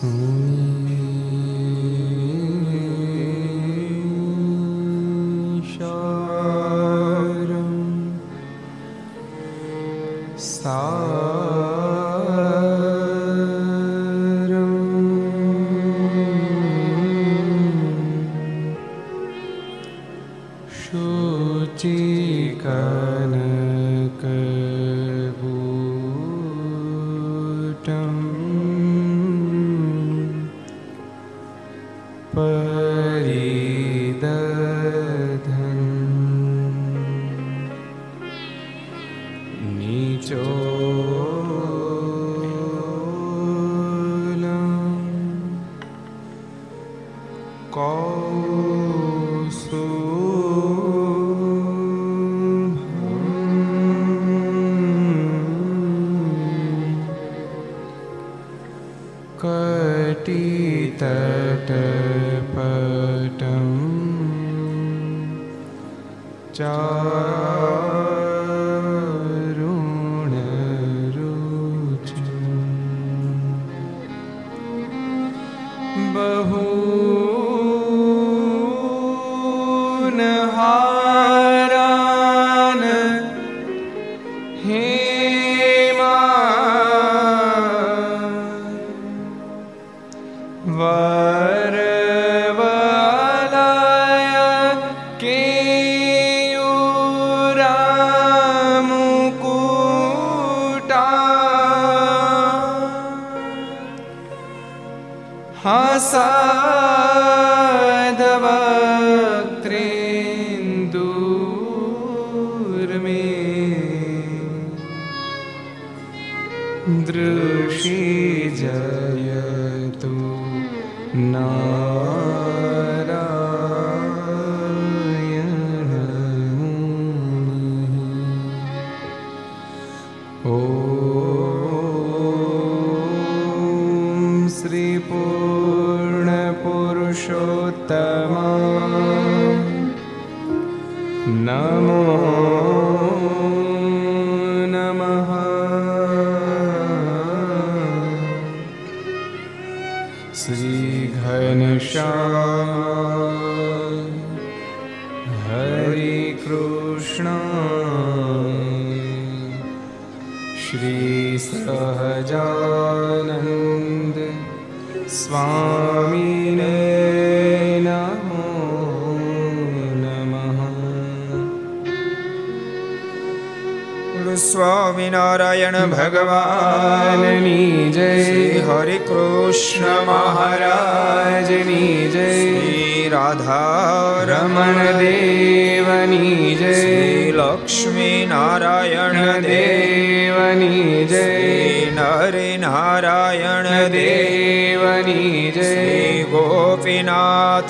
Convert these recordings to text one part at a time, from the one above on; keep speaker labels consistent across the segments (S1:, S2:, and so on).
S1: Sonia. दृशि जयतु ना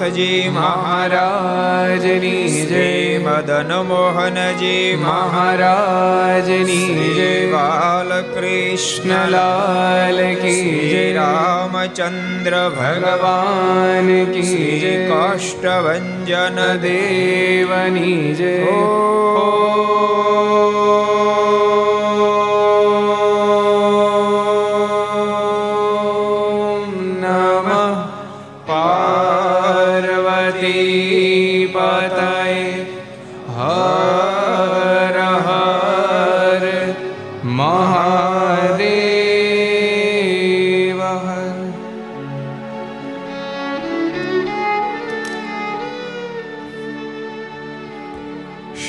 S1: નાથજી મહારાજની જય, મદન મોહનજી મહારાજની જય, બાલકૃષ્ણલાલ કી જય, રામચંદ્ર ભગવાન કી જય કાષ્ટભન દેવની જય.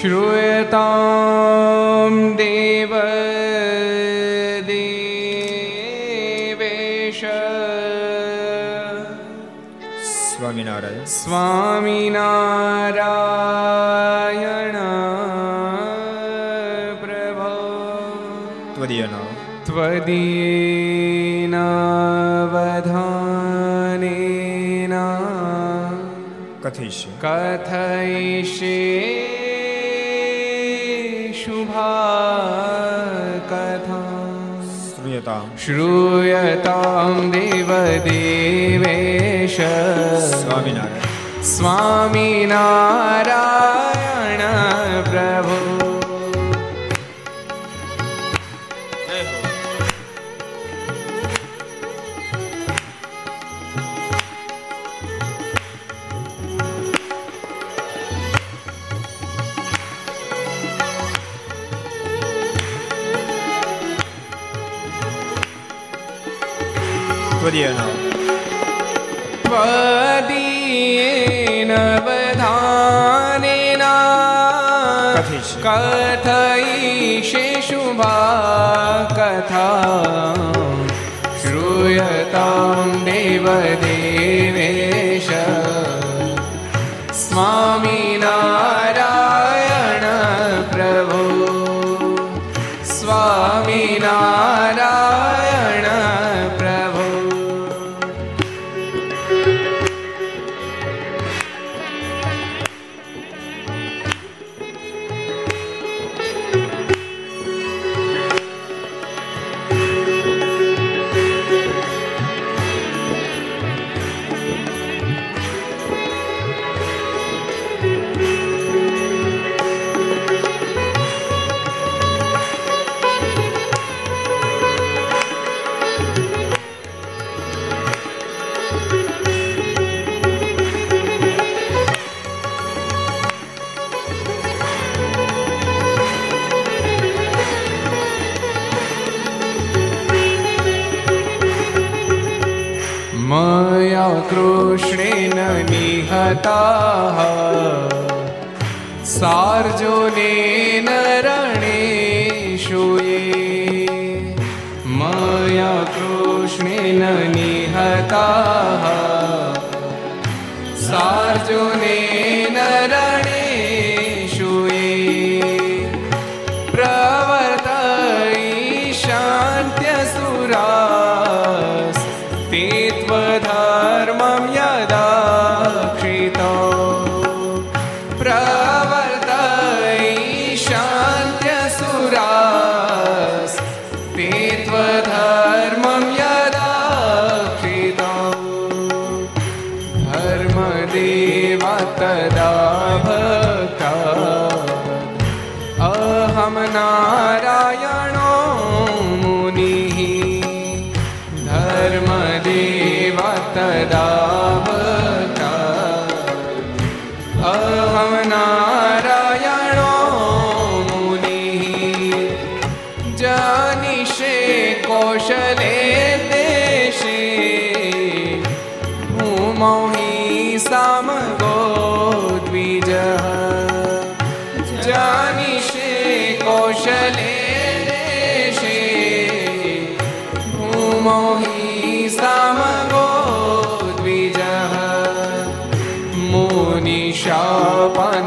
S1: श्रूयतां देव देवेश स्वामिनारायण स्वामिनारायण प्रभो त्वदीयना त्वदीयनावधानेन कथयिष्य कथयिष्य श्रूयताम् श्रूयतां देवदेवेश स्वामिनारायण स्वामिनारायण प्रभु ત્વદીયનો ત્વદીયેન વધાનેના કથયિષે શુભા કથા શ્રૂયતામ દેવદેવેશ સ્વામિનારાયણ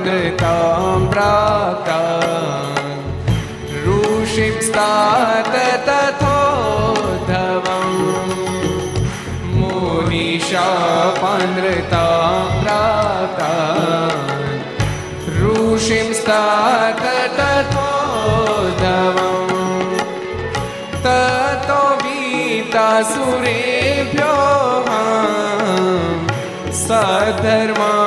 S1: मुनिशापनतां प्राप्ता ऋषिंस्तात तथोद्धवम् मुनिशापनृता प्राप्ता ऋषिंस्तात तथोद्धवम् ततो भीतासुरेभ्यो सधर्मां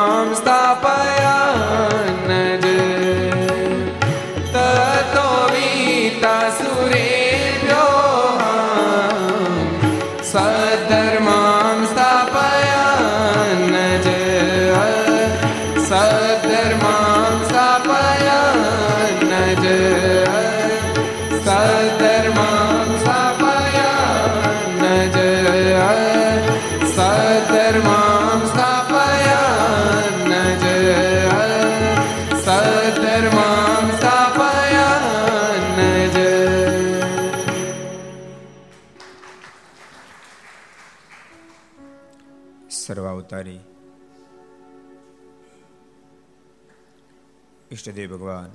S2: ઈષ્ટદેવ ભગવાન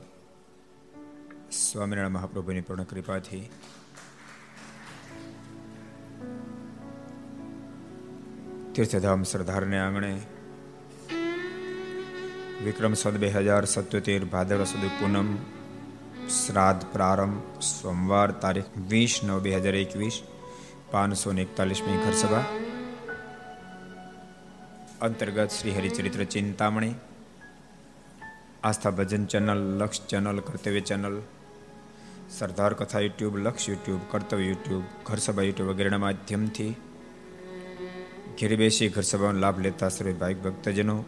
S2: સ્વામિનારાયણ મહાપ્રભુની પૂર્ણ કૃપાથી તીર્થધામ સરદારને આંગણે વિક્રમ સદ બે હજાર સત્યોતેર ભાદરવા સુધી પૂનમ શ્રાદ્ધ પ્રારંભ સોમવાર તારીખ વીસ નવ બે હજાર એકવીસ પાંચસો ને એકતાલીસમી ઘર સભા અંતર્ગત Shri Haricharitra Chintamani Aastha Bhajan channel, Laksh channel, Kartavya channel, Sardar Katha YouTube, Laksh YouTube, કર્તવ્ય યુટ્યુબ, ઘર સભા યુટ્યુબ વગેરેના માધ્યમથી ઘેર બેસી ઘર સભાનો લાભ લેતા સર્વે ભાઈ ભક્તજનો.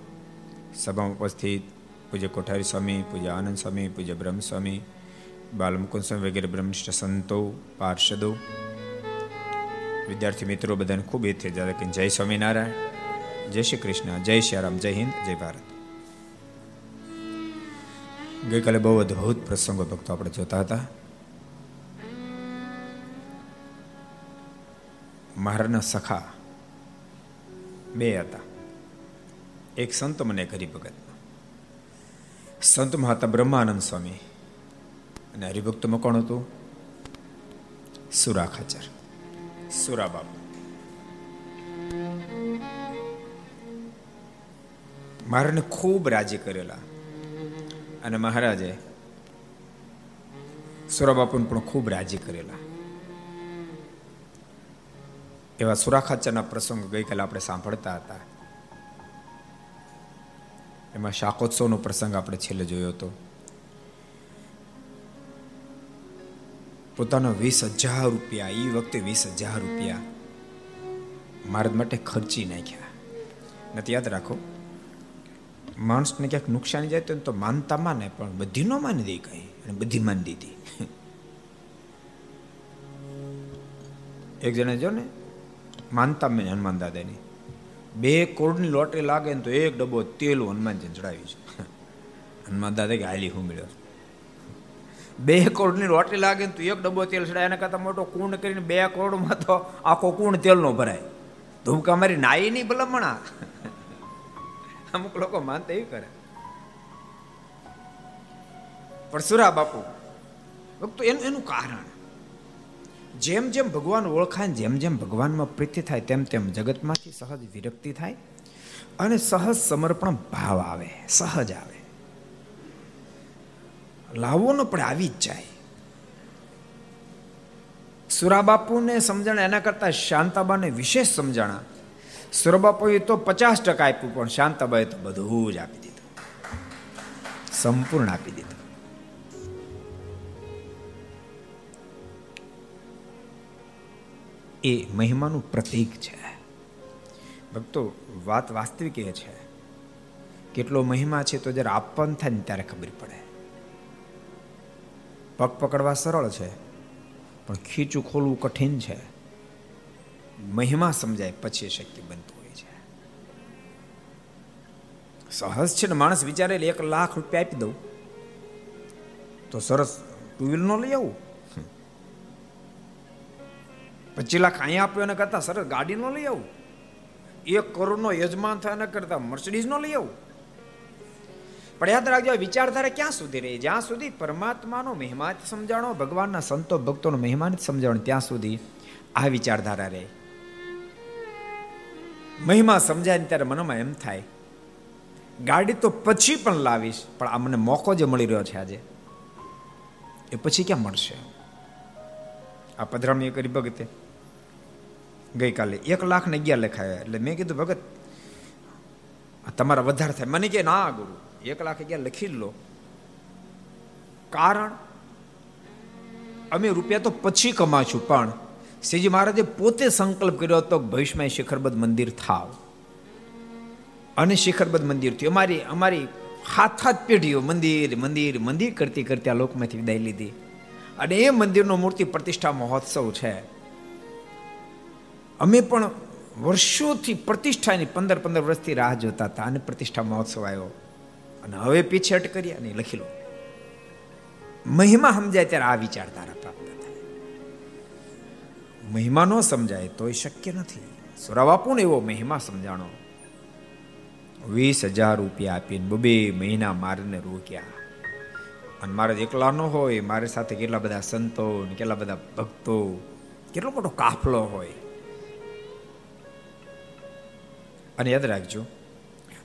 S2: સભામાં ઉપસ્થિત પૂજ્ય કોઠારી સ્વામી, પૂજ્ય આનંદ સ્વામી, પૂજ્ય બ્રહ્મ સ્વામી સ્વામી વગેરે બ્રહ્મનિષ્ઠ સંતો, પાર્ષદો. વિદ્યાર્થી મિત્રો, બધાને ખૂબ એથી જય સ્વામિનારાયણ. જય શ્રી કૃષ્ણ. જય શ્રી રામ. જય હિન્દ. જય ભારત. ગઈકાલે બહુ અદભુત પ્રસંગો ભક્તો આપણે જોતા હતા. મહારાજના સખા બે હતા. એક સંત મને એક હરિભગત સંતમાં હતા બ્રહ્માનંદ સ્વામી અને હરિભક્તમાં કોણ હતું? સુરા ખાચર સુરા બાપુ મહારાજને ખૂબ રાજી કરેલા અને મહારાજે સુરાબાપુને પણ ખૂબ રાજી કરેલા. એવા સુરાખાચરના પ્રસંગ ગઈકાલે આપણે સાંભળતા હતા. એમાં શાકોત્સવનો પ્રસંગ આપણે છેલ્લે જોયો હતો. પોતાના વીસ હજાર રૂપિયા એ વખતે વીસ હજાર રૂપિયા મારા માટે ખર્ચી નાખ્યા. નથી યાદ રાખો? માણસને ક્યાંક નુકસાન જાય તો માનતા માને, પણ બધી ન માની દઈ કઈ. અને બધી માની દીધી. એક જણે જો ને, માનતા મેં હનુમાન દાદાની. બે કરોડની લોટરી લાગે ને તો એક ડબ્બો તેલ હનુમાનજી ચડાવ્યું છે. હનુમાન દાદા કે હાલી હું મળ્યો. બે કરોડની લોટરી લાગે ને તો એક ડબ્બો તેલ ચડાય, એના કરતાં મોટો કુંડ કરીને બે કરોડમાં તો આખો કુંડ તેલનો ભરાય. ધૂમકા મારી નાઈ નહીં ભલામણા. અમુક લોકો માનતા એ કરે. પરશુરા બાપુ ભક્તો એનું એનું કારણ. જેમ જેમ ભગવાન ઓળખાય જેમ જેમ ભગવાનમાં પ્રીતિ થાય તેમ તેમ જગતમાંથી સહજ વિરક્તિ થાય અને સહજ સમર્પણ ભાવ આવે, સહજ આવે. લાવવો ન પડે, આવી જ જાય. સુરાબાપુને સમજણ એના કરતા શાંતાબાને વિશેષ સમજણા સુરબાપુએ તો પચાસ ટકા આપ્યું, પણ શાંતાબાએ તો બધું જ આપી દીધું. સંપૂર્ણ આપી દીધું. એ મહિમાનું પ્રતીક છે. ભક્તો, વાત વાસ્તવિક એ છે. કેટલો મહિમા છે તો જ્યારે આપવાનું થાય ને ત્યારે ખબર પડે. પગ પકડવા સરળ છે, પણ ખીચું ખોલવું કઠિન છે. મહિમા સમજાય, પછી શક્ય બનતું હોય છે. સહજ છે ને માણસ વિચારે એક લાખ રૂપિયા આપી દઉં, તો સરસ ટુ વ્હીલ નો લઈ આવું. પચીસ લાખ અહીંયા આપ્યો એના કરતા સરસ ગાડી નો લઈ આવું. એક કરોડનો યજમાન થાય એના કરતા મર્સિડીઝ નો લઈ આવું. પણ યાદ રાખજો વિચારધારા ક્યાં સુધી રહી? જ્યાં સુધી પરમાત્માનો મહિમા સમજાણો, ભગવાનના સંતો ભક્તોનો મહિમા સમજાણો, ત્યાં સુધી આ વિચારધારા રહે. મહિમા સમજાય ને ત્યારે મનમાં એમ થાય, ગાડી તો પછી પણ લાવીશ, પણ આ મને મોકો જે મળી રહ્યો છે આજે, એ પછી ક્યાં મળશે? આ પધરામણી કરી ભગતે. ગઈકાલે એક લાખ ને અગિયાર લખાયા, એટલે મેં કીધું, ભગત તમારા વધારે થાય. મને કે ના ગુરુ, એક લાખ અગિયાર લખી લો. કારણ, અમે રૂપિયા તો પછી કમાશું, પણ શ્રીજી મહારાજે પોતે સંકલ્પ કર્યો હતો ભવિષ્યમાં શિખરબદ્ધ મંદિર થાવ. અને શિખરબદ્ધ મંદિર થયું. અમારી અમારી હાથ હાથ પેઢીઓ મંદિર મંદિર મંદિર કરતી કરતી આ લોકમાંથી વિદાય લીધી. અને એ મંદિરનો મૂર્તિ પ્રતિષ્ઠા મહોત્સવ છે. અમે પણ વર્ષોથી પ્રતિષ્ઠાની પંદર પંદર વર્ષથી રાહ જોતા હતા અને પ્રતિષ્ઠા મહોત્સવ આવ્યો. અને હવે પીછેટ કરી અને લખી લો. મહિમા સમજાય ત્યારે આ વિચારધારા મહિમા ન સમજાય તોય શક્ય નથી. સુરાબાપુને એવો મહિમા સમજાણો. વીસ હજાર રૂપિયા આપીને બબે મહિના મારીને રોક્યા. અને મારે એકલા ન હોય, મારી સાથે કેટલા બધા સંતો કેટલા બધા ભક્તો, કેટલો મોટો કાફલો હોય. અને યાદ રાખજો,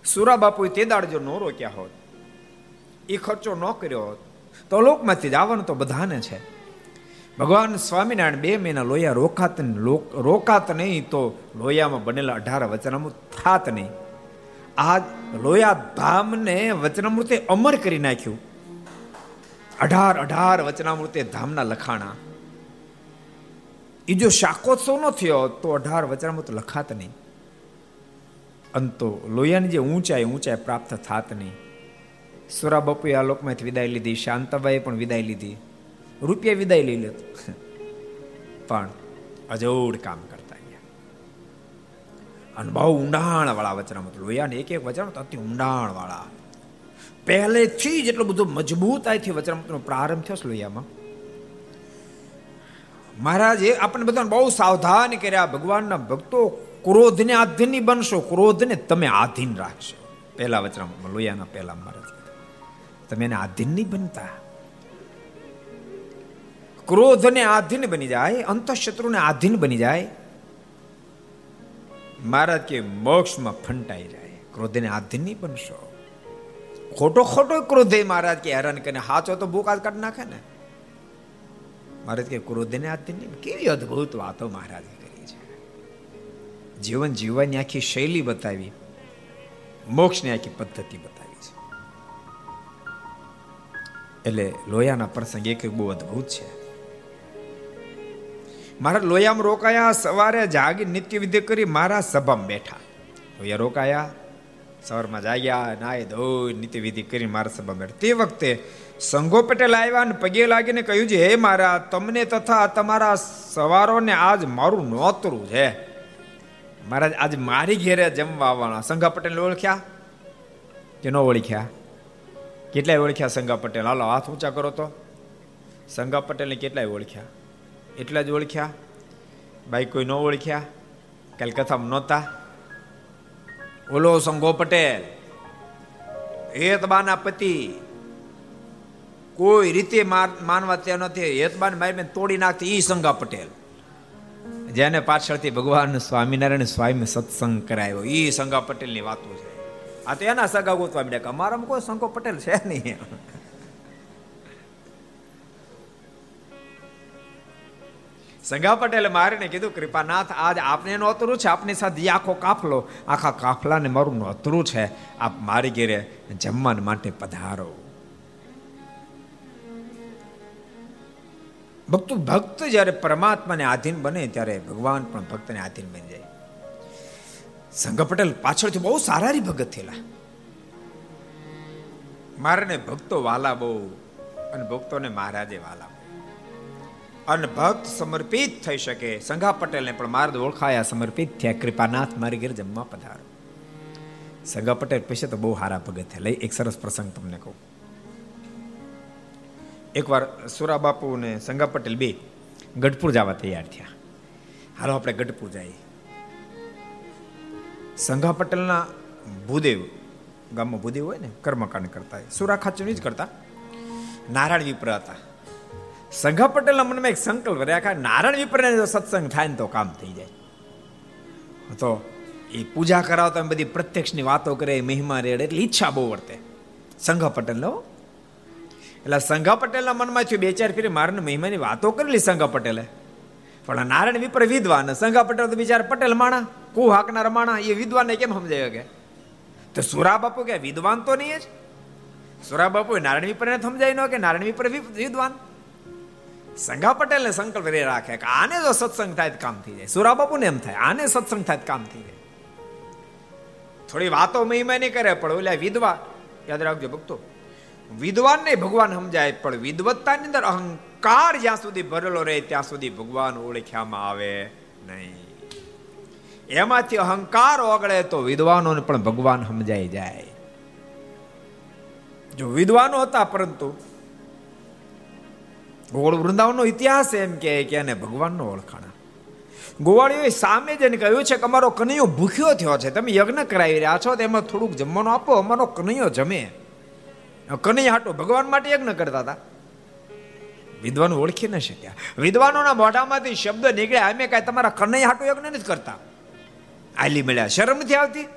S2: સુરા બાપુએ તે દાડ જો ન રોક્યા હોત, એ ખર્ચો ન કર્યો હોત, તો લોકમાંથી જ આવવાનું તો બધાને છે. ભગવાન સ્વામિનારાયણ બે મહિના લોયા રોકાત રોકાત નહીં તો લોયામાં બનેલા અઢાર વચનામૃત થાત નહીં. આ લોયા ધામને વચનામૃતે અમર કરી નાખ્યું. અઢાર અઢાર વચનામૃતે ધામના લખાણા. એ જો શાકોત્સવ ન થયો તો અઢાર વચનામૃત લખાત નહીં. અંતો લોયાની જે ઊંચાઈ ઊંચાઈ પ્રાપ્ત થાત નહીં. સુરા બાપુએ આ લોકમાંથી વિદાય લીધી, શાંતાબાઈએ પણ વિદાય લીધી. રૂપિયા વિદાય લઈ લેતો. પણ અજોડ કામ કરતા અને બહુ ઊંડાણ વાળા વચનામૃત ને એક એક વચનામૃત અતિ ઊંડાણ વાળા પહેલેથી જ એટલું બધું મજબૂતાઈથી વચનામૃતનો પ્રારંભ થયો છે લોહિયામાં. મહારાજે આપણને બધાને બહુ સાવધાન કર્યા. ભગવાનના ભક્તો ક્રોધને આધીન બનશો. ક્રોધને તમે આધીન રાખશો. પહેલા વચરામાં લોહિયાના પહેલા મહારાજ તમે એને આધીન નહીં બનતા. ક્રોધને આધીન બની જાય, અંતઃશત્રુને આધીન બની જાય. મહારાજ કે મોક્ષમાં ફંટાઈ જાય. ક્રોધને આધીન નહીં બનશો. ખોટો ખોટો ક્રોધે મહારાજ કે હેરાન કરીને હાચો તો ભૂખ આજ કાઢી નાખે ને. મહારાજ કે ક્રોધને આધીન નહીં. કેવી અદભુત વાતો મહારાજે કરી છે. જીવન જીવવાની આખી શૈલી બતાવી. મોક્ષની આખી પદ્ધતિ બતાવી છે. એટલે લોયાના પ્રસંગ એક બહુ અદભુત છે. મારા લોયામાં રોકાયા, સવારે જાગી નિત્ય વિધિ કરી મારા સભામાં બેઠા. લોયા રોકાયા, સવારમાં જાગ્યા નાય ધોઈ નિત્ય વિધિ કરી મારા સભામાં બેઠા. તે વખતે સંઘો પટેલ આવ્યા અને પગે લાગીને કહ્યું છે, હે મારા, તમને તથા તમારા સવારોને આજ મારું નોતરું છે. મહારાજ, આજ મારી ઘેરે જમવા આવવાના. સંઘા પટેલ ઓળખ્યા? કે ન ઓળખ્યા? કેટલાય ઓળખ્યા સંઘા પટેલ? હાલો, હાથ ઊંચા કરો તો. સંઘા પટેલને કેટલાય ઓળખ્યા? એટલા જ ઓળખ્યા? બાઈ કોઈ ન ઓળખ્યા? કાલ કથામાં નહોતા? ઓલો સંગો પટેલ, હેતબાના પતિ, કોઈ રીતે માનવા ત્યાં નથી. હેતબાન મારી તોડી નાખતી ઈ સંગા પટેલ. જેને પાછળથી ભગવાન સ્વામિનારાયણ સ્વામી સત્સંગ કરાયો. ઈ સંગા પટેલની વાતો છે. આ તો એના સગા ગોતવા મળ્યા અમારામાં કોઈ સંગો પટેલ છે નહીં. સંગા પટેલે મારીને કીધું, કૃપાનાથ, આજ આપને નોતરું છે, આપની સાથે આખો કાફલો, આખા કાફલાને મારું નોતરું છે. આપ મારી ઘેરે જમવાને માટે પધારો. ભક્તો, ભક્ત જ્યારે પરમાત્માને આધીન બને, ત્યારે ભગવાન પણ ભક્તને આધીન બની જાય. સંઘ પટેલ પાછળથી બહુ સારારી ભગત થયેલા. મારાને ભક્તો વાલા બહુ, અને ભક્તોને મહારાજે વાલા અને ભક્ત સમર્પિત થઈ શકે. સંઘા પટેલને પણ માર્ગ ઓળખાયા, સમર્પિત થયા. કૃપાનાથ મારી ઘેર જમવા પધારો. સંઘા પટેલ પછી તો બહુ હારા ભગત થયા. લઈ, એક સરસ પ્રસંગ તમને કહું. એકવાર સુરા બાપુ અને સંઘા પટેલ બે ગઢપુર જવા તૈયાર થયા. હાલો, આપણે ગઢપુર જઈએ. સંઘા પટેલના ભૂદેવ, ગામમાં ભૂદેવ હોય ને, કર્મકાંડ કરતા સુરા ખાચર જ કરતા. નારાયણ વિપ્ર હતા. સંઘા પટેલના મનમાં એક સંકલ્પ રહ્યા નારાયણ વિપ્રને સત્સંગ થાય ને તો કામ થઈ જાય. તો એ પૂજા કરાવતા બધી પ્રત્યક્ષની વાતો કરે મહિમા રેડ, એટલે ઈચ્છા બહુ વર્તે. સંઘા પટેલનો એટલે સંઘા પટેલના મનમાં થયું, બે ચાર ફેરી મારને મહિમાની વાતો કરેલી સંઘા પટેલે પણ નારાયણ વિપ્ર વિદ્વાન સંઘા પટેલ તો બિચાર પટેલ માણા, કુ હાકનાર માણા, એ વિદ્વાનને કેમ સમજાય કે તો સુરા બાપુ કે, વિદ્વાન તો નહીં જ. સુરા બાપુ નારાયણ વિપ્રને સમજાય ન કે, નારાયણ વિપ્ર વિદ્વાન. સંગા પટેલને સંકલ્પ રે રાખે કે આને જો સત્સંગ થાય કામ થઈ જાય. સુરા બાપુને એમ થાય, આને સત્સંગ થાય કામ થઈ જાય. થોડી વાતો મહિમા નહીં કરે, પણ ઓલા વિધવા યાદ રાખજો ભક્તો, વિદ્વાન ને ભગવાન સમજાય, પણ વિદવત્તાની અંદર અહંકાર જ્યાં સુધી ભરેલો રહે, ત્યાં સુધી ભગવાન ઓળખ્યામાં આવે નહીં. એમાંથી અહંકાર ઓગળે તો વિદ્વાનોને પણ ભગવાન સમજાઈ જાય. જો વિદ્વાનો હતા પરંતુ ગોળ વૃંદાવનનો ઇતિહાસ એમ કે એને ભગવાનનો ઓળખાણા. ગોવાળીઓએ સામે જઈને કહ્યું છે કે અમારો કનૈયો ભૂખ્યો થયો છે, તમે યજ્ઞ કરાવી રહ્યા છો તેમાં થોડુંક જમવાનું આપો, અમારો કનૈયો જમે. કનૈયા હાટો ભગવાન માટે યજ્ઞ કરતા હતા. વિદ્વાનો ઓળખી ન શક્યા. વિદ્વાનોના મોઢામાંથી શબ્દ નીકળ્યા, અમે કાંઈ તમારા કનૈયા હાટો યજ્ઞ નથી કરતા. આલી મળ્યા શરમ નથી આવતી,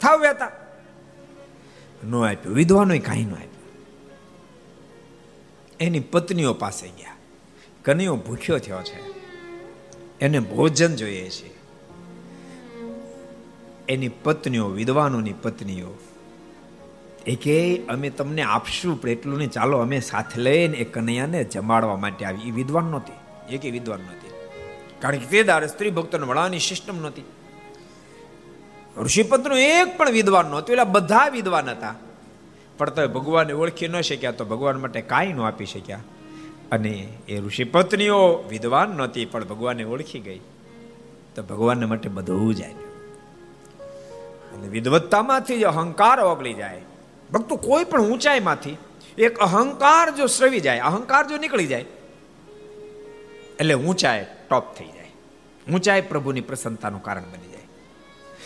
S2: થાવ હતા નો આપ્યું, વિદ્વાનોએ કાંઈ ન આપ્યું. એની પત્નીઓ પાસે ગયા. કનૈયો ભૂખ્યો થયો છે. એને ભોજન જોઈએ છે. એની પત્નીઓ, વિદ્વાનોની પત્નીઓ એ કે અમે તમને આપશું પણ એટલું નહીં. ચાલો, અમે સાથે લઈને એ કનૈયાને જમાડવા માટે આવી. એ વિદ્વાન નહોતી. એ કે વિદ્વાન નહોતી. કારણ કે તે દારે સ્ત્રી ભક્તોને વળવાની સિસ્ટમ નહોતી. ઋષિપંતનું એક પણ વિદ્વાન નહોતું. એટલે બધા વિદ્વાન હતા. પણ તો ભગવાનને ઓળખી ન શક્યા તો ભગવાન માટે કાંઈ ન આપી શક્યા. અને એ ઋષિ પત્નીઓ વિદ્વાન નહોતી, પણ ભગવાનને ઓળખી ગઈ. તો ભગવાનને માટે બધું જાય અને વિદવત્તામાંથી જ અહંકાર ઓગળી જાય. ભક્તો, કોઈ પણ ઊંચાઈમાંથી એક અહંકાર જો શ્રવી જાય, અહંકાર જો નીકળી જાય, એટલે ઊંચાઈ ટોપ થઈ જાય. ઊંચાઈ પ્રભુની પ્રસન્નતાનું કારણ બની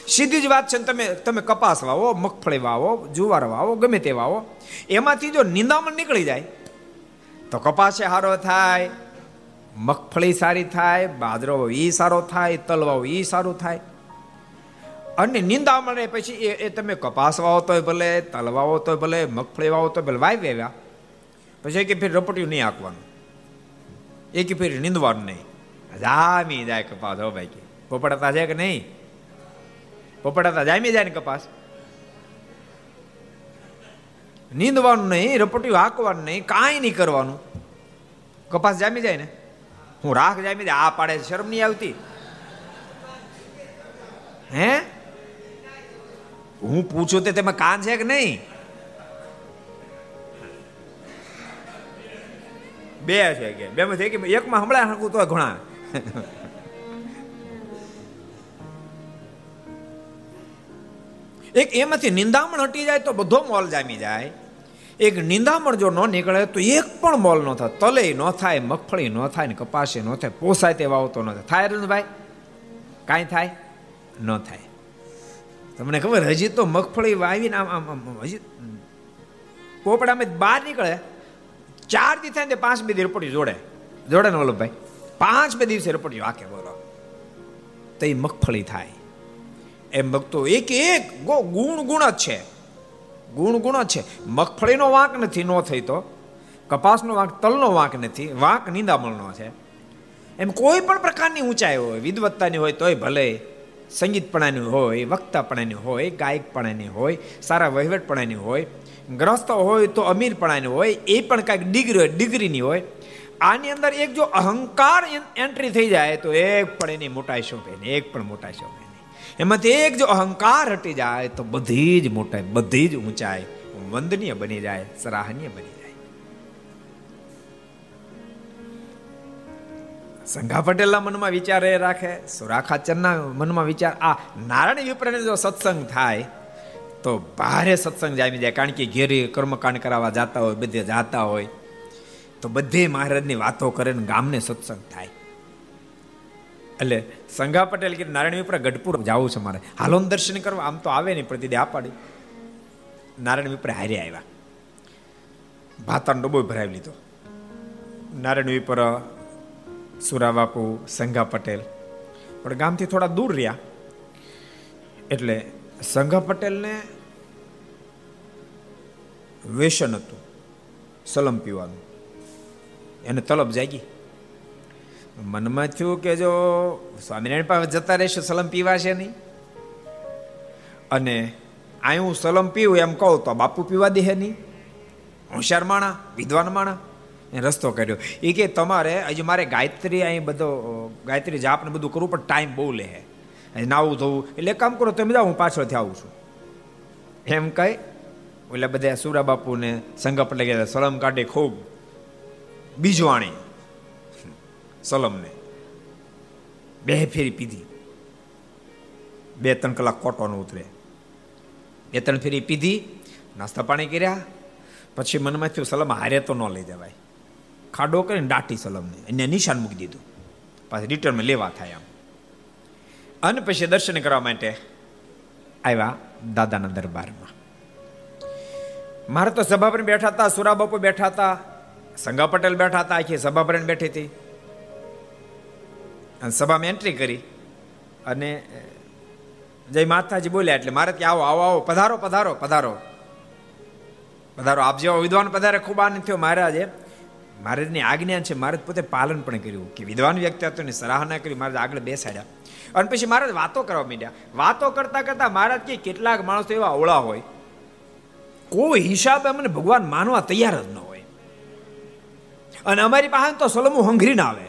S2: સીધી જ વાત છે તમે તમે કપાસ વાવો, મગફળી વાવો, જુવાર વાવો, ગમે તે વાવો, એમાંથી જો નિંદામણ નીકળી જાય, તો કપાસે સારો થાય, મગફળી સારી થાય, બાજરો એ સારો થાય તલ વાવો એ સારું થાય. અને નિંદામણ એ પછી એ એ તમે કપાસ વાવો તોય ભલે તલ વાવો તોય ભલે, મગફળી વાવો તો ભલે વાય વેવ્યા પછી કે ફેર રપટ્યું નહીં આંકવાનું કે ફેર નિંદવાનું નહીં. જામી જાય કપાસ, હો ભાઈ કે. પોપડતા છે કે નહીં? પોપડાતા જામી જાય ને કપાસ. નીંદવાનું નહીં રપટ્યું હાંકવાનું નહીં, કાંઈ નહીં કરવાનું. કપાસ જામી જાય ને? હું રાખ જામી જાય, આ પાડે શરમ નહીં આવતી. હે? હું પૂછું તે તેમાં કાન છે કે નહીં? બે છે કે બે માં કે, એકમાં હમણાં હાંકું તો ઘણા. એક એમાંથી નિંદામણ હટી જાય તો બધો મોલ જામી જાય. એક નિંદામણ જો ન નીકળે તો એક પણ મોલ ન થાય. તલે ન થાય, મગફળી ન થાય ને કપાસે ન થાય, પોસાય તે વાવતો ન થાય. થાય રંજભાઈ કાંઈ થાય? ન થાય. તમને ખબર, હજી તો મગફળી વાવીને આમ આમ હજી પોપડામાં બહાર નીકળે. ચાર દી થાય ને પાંચ બે દી રપટી જોડે. જોડે ને વલ્લભભાઈ? પાંચ બે દિવસે રપટી વાકે બોલો. તો એ મગફળી થાય. એમ ભક્તો, એક એક ગુણ ગુણ જ છે. ગુણ ગુણ જ છે. મગફળીનો વાંક નથી, નો થઈ તો. કપાસનો વાંક, તલનો વાંક નથી, વાંક નિંદામણનો છે. એમ કોઈ પણ પ્રકારની ઊંચાઈ હોય, વિદવત્તાની હોય તોય ભલે, સંગીતપણાની હોય, વક્તાપણાની હોય, ગાયકપણાની હોય, સારા વહીવટપણાની હોય, ગ્રસ્ત હોય તો અમીરપણાની હોય, એ પણ કાંઈક ડિગ્રી હોય, ડિગ્રીની હોય. આની અંદર એક જો અહંકાર એન્ટ્રી થઈ જાય તો એક પણ એની મોટાઈ શોભે એક પણ મોટાઈ શોભે. એમાંથી એક જો અહંકાર હટી જાય તો બધી જ મોટાઈ, બધી જ ઊંચાઈ વંદનીય બની જાય, સરાહનીય બની જાય. સંઘા પટેલના મનમાં વિચાર એ રાખે સુરાખાચરના મનમાં વિચાર, આ નારાયણ વિપ્રને જો સત્સંગ થાય, તો ભારે સત્સંગ જામી જાય. કારણ કે ઘેરી કર્મકાંડ કરાવવા જાતા હોય, બધે જાતા હોય, તો બધે મહારાજની વાતો કરે ને ગામને સત્સંગ થાય. એટલે સંઘા પટેલ કે નારાયણ વિપ્ર ગઢપુર જવું છે મારે. હાલો દર્શન કરવા, આમ તો આવે નહીં, પ્રતિદે આ પાડી નારાયણ વિપ્ર હારે આવ્યા. ભાતાનો ડબ્બો ભરાવી લીધો. નારાયણ વિપ્ર, સુરા બાપુ, સંઘા પટેલ. પણ ગામથી થોડા દૂર રહ્યા. એટલે સંઘા પટેલને વેસન હતું, સલમ પીવાનું. એને તલબ જાગી. મનમાં થયું કે જો સ્વામિનારાયણ પાસે જતા રહેશે, સલમ પીવાશે નહીં? અને અહીં હું સલમ પીવું એમ કહું તો બાપુ પીવા દે નહીં? હોશિયાર માણા, વિદ્વાન માણા, એ રસ્તો કર્યો. એ કે તમારે, હજી મારે ગાયત્રી અહીં બધો ગાયત્રી જાપ ને બધું કરવું, પણ ટાઈમ બહુ લે નાવું ધોવું. એટલે કામ કરો, તમે જાઓ, હું પાછળથી આવું છું. એમ કહી એટલે બધા સુરા બાપુને સંગપ લઈ ગયા સલમ કાઢી ખૂબ. બીજવાણી સલમને. બે ફેરી પીધી. બે ત્રણ કલાક કોટોનો ઉતરે. બે ત્રણ ફેરી પીધી, નાસ્તા પાણી કર્યા. પછી મનમાં થયું, સલમ હારે તો ન લઈ જવાય. ખાડો કરીને દાટી સલમને. એને નિશાન મૂકી દીધું. પાછી રિટર્નમાં લેવા થાય આમ. અને પછી દર્શન કરવા માટે આવ્યા દાદાના દરબારમાં. મારે તો સભા બેઠા હતા સુરા બાપુ બેઠા હતા, સંગા પટેલ બેઠા હતા, આખી સભા બેઠી હતી. અને સભામાં એન્ટ્રી કરી. અને જય માતાજી બોલ્યા એટલે મારે ત્યાં આવો આવો આવો, પધારો પધારો પધારો. પધારો. આપ જેવા વિદ્વાન પધારે ખૂબ આનંદ થયો મહારાજે. મહારાજની આજ્ઞા છે, મહારાજ પોતે પાલન પણ કર્યું. કે વિદ્વાન વ્યક્તિ હતો ને સરાહના કરી મહારાજ આગળ બેસાડ્યા. અને પછી મહારાજ વાતો કરવા માંડ્યા. વાતો કરતા કરતા મહારાજ કે કેટલાક માણસો એવા અવળા હોય. કોઈ હિસાબે અમને ભગવાન માનવા તૈયાર જ ન હોય. અને અમારી પાસે તો સલમું હંઘરી ના આવે.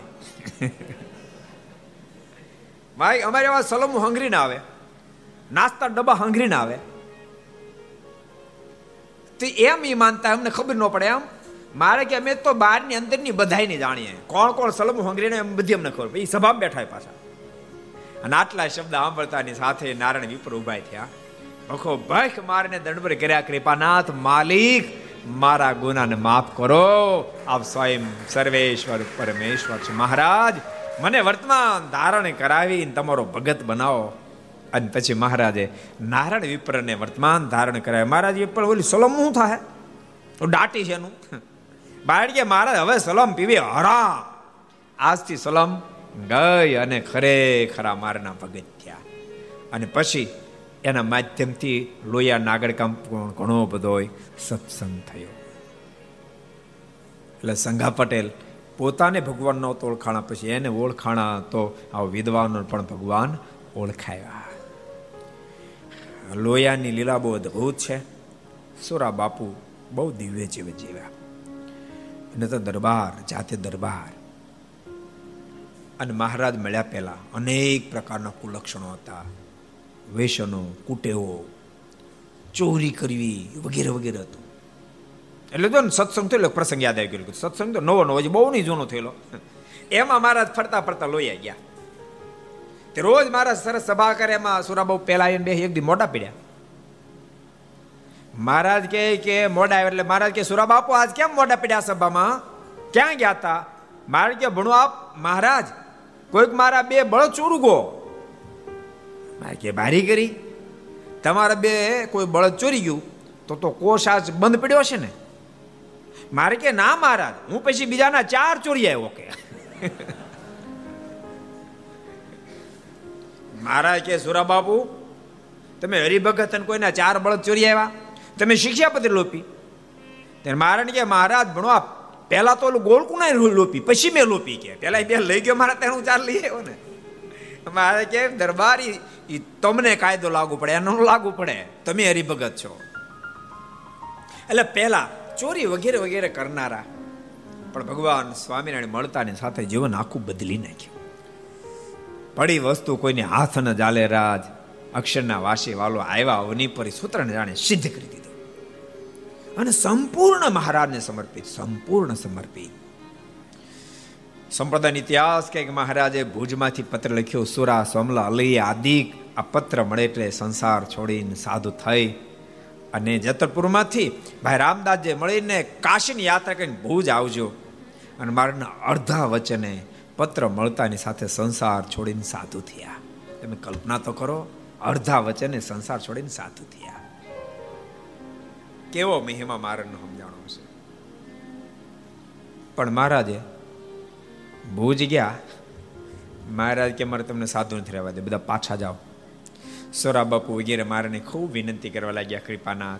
S2: ભાઈ, અમારી પાસે સલમ હંગરી ના આવે. નાસ્તા ડબ્બા હંગરી ના આવે. તો એમ એ માનતા, અમને ખબર ન પડે એમ. મારે કે અમે તો બહારની અંદરની બધાયને જાણીએ. કોણ કોણ સલમ હંગરીને એમ બધી અમને ખબર એ સભામાં બેઠા પાછા. અને આટલા શબ્દ સાંભળતાની સાથે નારાયણ વિપર ઊભા થયા. ભખો ભખ મારીને દંડ કર્યા, કૃપાનાથ માલિક, મારા ગુનાને માફ કરો. આપ સ્વયં સર્વેશ્વર, પરમેશ્વર છે. મહારાજ મને વર્તમાન ધારણ કરાવી તમારો ભગત બનાવો. અને પછી મહારાજે નારાયણ વિપ્રને વર્તમાન ધારણ કરાવે મહારાજ વિપ્ર ઓલી સલમ શું થાય દાટી છે એનું. બાળકે મહારાજ, હવે સલમ પીવી હરા આજથી સલમ ગઈ અને ખરેખરા મારના ભગત થયા. અને પછી એના માધ્યમથી લોયા નાગરકામ ઘણો બધો સત્સંગ થયો. એટલે સંઘા પટેલ પોતાને ભગવાન નહોતો ઓળખાણા પછી એને ઓળખાણા તો આ વિદ્વાનો પણ ભગવાન ઓળખાયા. લોયાની લીલા બહુ અદભુત છે. સુરા બાપુ બહુ દિવ્ય જીવ જીવ્યા. એને તો દરબાર, જાતે દરબાર. અને મહારાજ મળ્યા પહેલા અનેક પ્રકારના કુલક્ષણો હતા. વેસનો કુટેવો, ચોરી કરવી વગેરે વગેરે હતું. એટલે તો સત્સંગ થયેલો, પ્રસંગ યાદ આવી ગયો. સત્સંગ તો નવો નવો બહુ નહીં જૂનો થયેલો. એમાં મહારાજ ફરતા ફરતા લોહી ગયા. તે રોજ મહારાજ સરસ સભા કરે, એમાં સુરાબાઉ પેલા બે એક દી મોટા પીડ્યા. મહારાજ કહે કે મોડા એટલે મહારાજ કે સુરા બાપુ આજ કેમ મોડા પીડ્યા સભામાં? ક્યાં ગયા હતા મહારાજ કે ભણો આપ, મહારાજ, કોઈક મારા બે બળ ચોરુગો કે બારી કરી. તમારા બે કોઈ બળદ ચોરી ગયું, તો તો કોષ આજ બંધ પડ્યો છે ને? મારે કે ના મહારાજ, હું પછી બીજાના ચાર ચોરી આવ્યો કે. મહારાજ કે, સુરા બાપુ, તમે હરિભગત અને કોઈના ચાર બળદ ચોરી આવ્યા? તમે શિક્ષાપત્ર લોપી? ત્યારે મહારાજ કે, મહારાજ, ભણો આપ પહેલા તો ગોળકુના લોપી, પછી મેં લોપી કે. પેલા બે લઈ ગયો મારા ત્યાં હું ચાર લઈ આવ્યો ને. મારે કે, દરબારી એ તમને કાયદો લાગુ પડે એનો લાગુ પડે. તમે હરિભગત છો. એટલે પહેલા ચોરી વગેરે વગેરે કરનારા. પણ ભગવાન સ્વામિનારાયણ મળતાની સાથે જીવન આખું બદલી નાખ્યું. પડી વસ્તુ કોઈને હાથ ન જાલે રાજ. અક્ષરના વાસી વાલો આવ્યા અવની પર સૂત્રને જાણે સિદ્ધ કરી દીધું. અને સંપૂર્ણ મહારાજને સમર્પિત, સંપૂર્ણ સમર્પિત. સંપ્રદાય ઇતિહાસ કે મહારાજે ભુજમાંથી પત્ર લખ્યો, સુરા, સોમલા અલી આદિક, આ પત્ર મળે એટલે સંસાર છોડીને સાધુ થઈ. અને જતરપુરમાંથી ભાઈ રામદાસજી મળીને કાશીની યાત્રા કરીને ભુજ આવજો. અને મારના અડધા વચને પત્ર મળતાની સાથે સંસાર છોડીને સાધુ થયા. તમે કલ્પના તો કરો, અડધા વચને સંસાર છોડીને સાધુ થયા. કેવો મહિમા મારણનો સમજાણો છે પણ મહારાજે, ભુજ ગયા. મહારાજ કે, મારે તમને સાધુ નથી રહેવા દે, બધા પાછા જાઓ. સોરા બાપુ વગેરે મારાને ખૂબ વિનંતી કરવા લાગ્યા, કૃપાનાથ,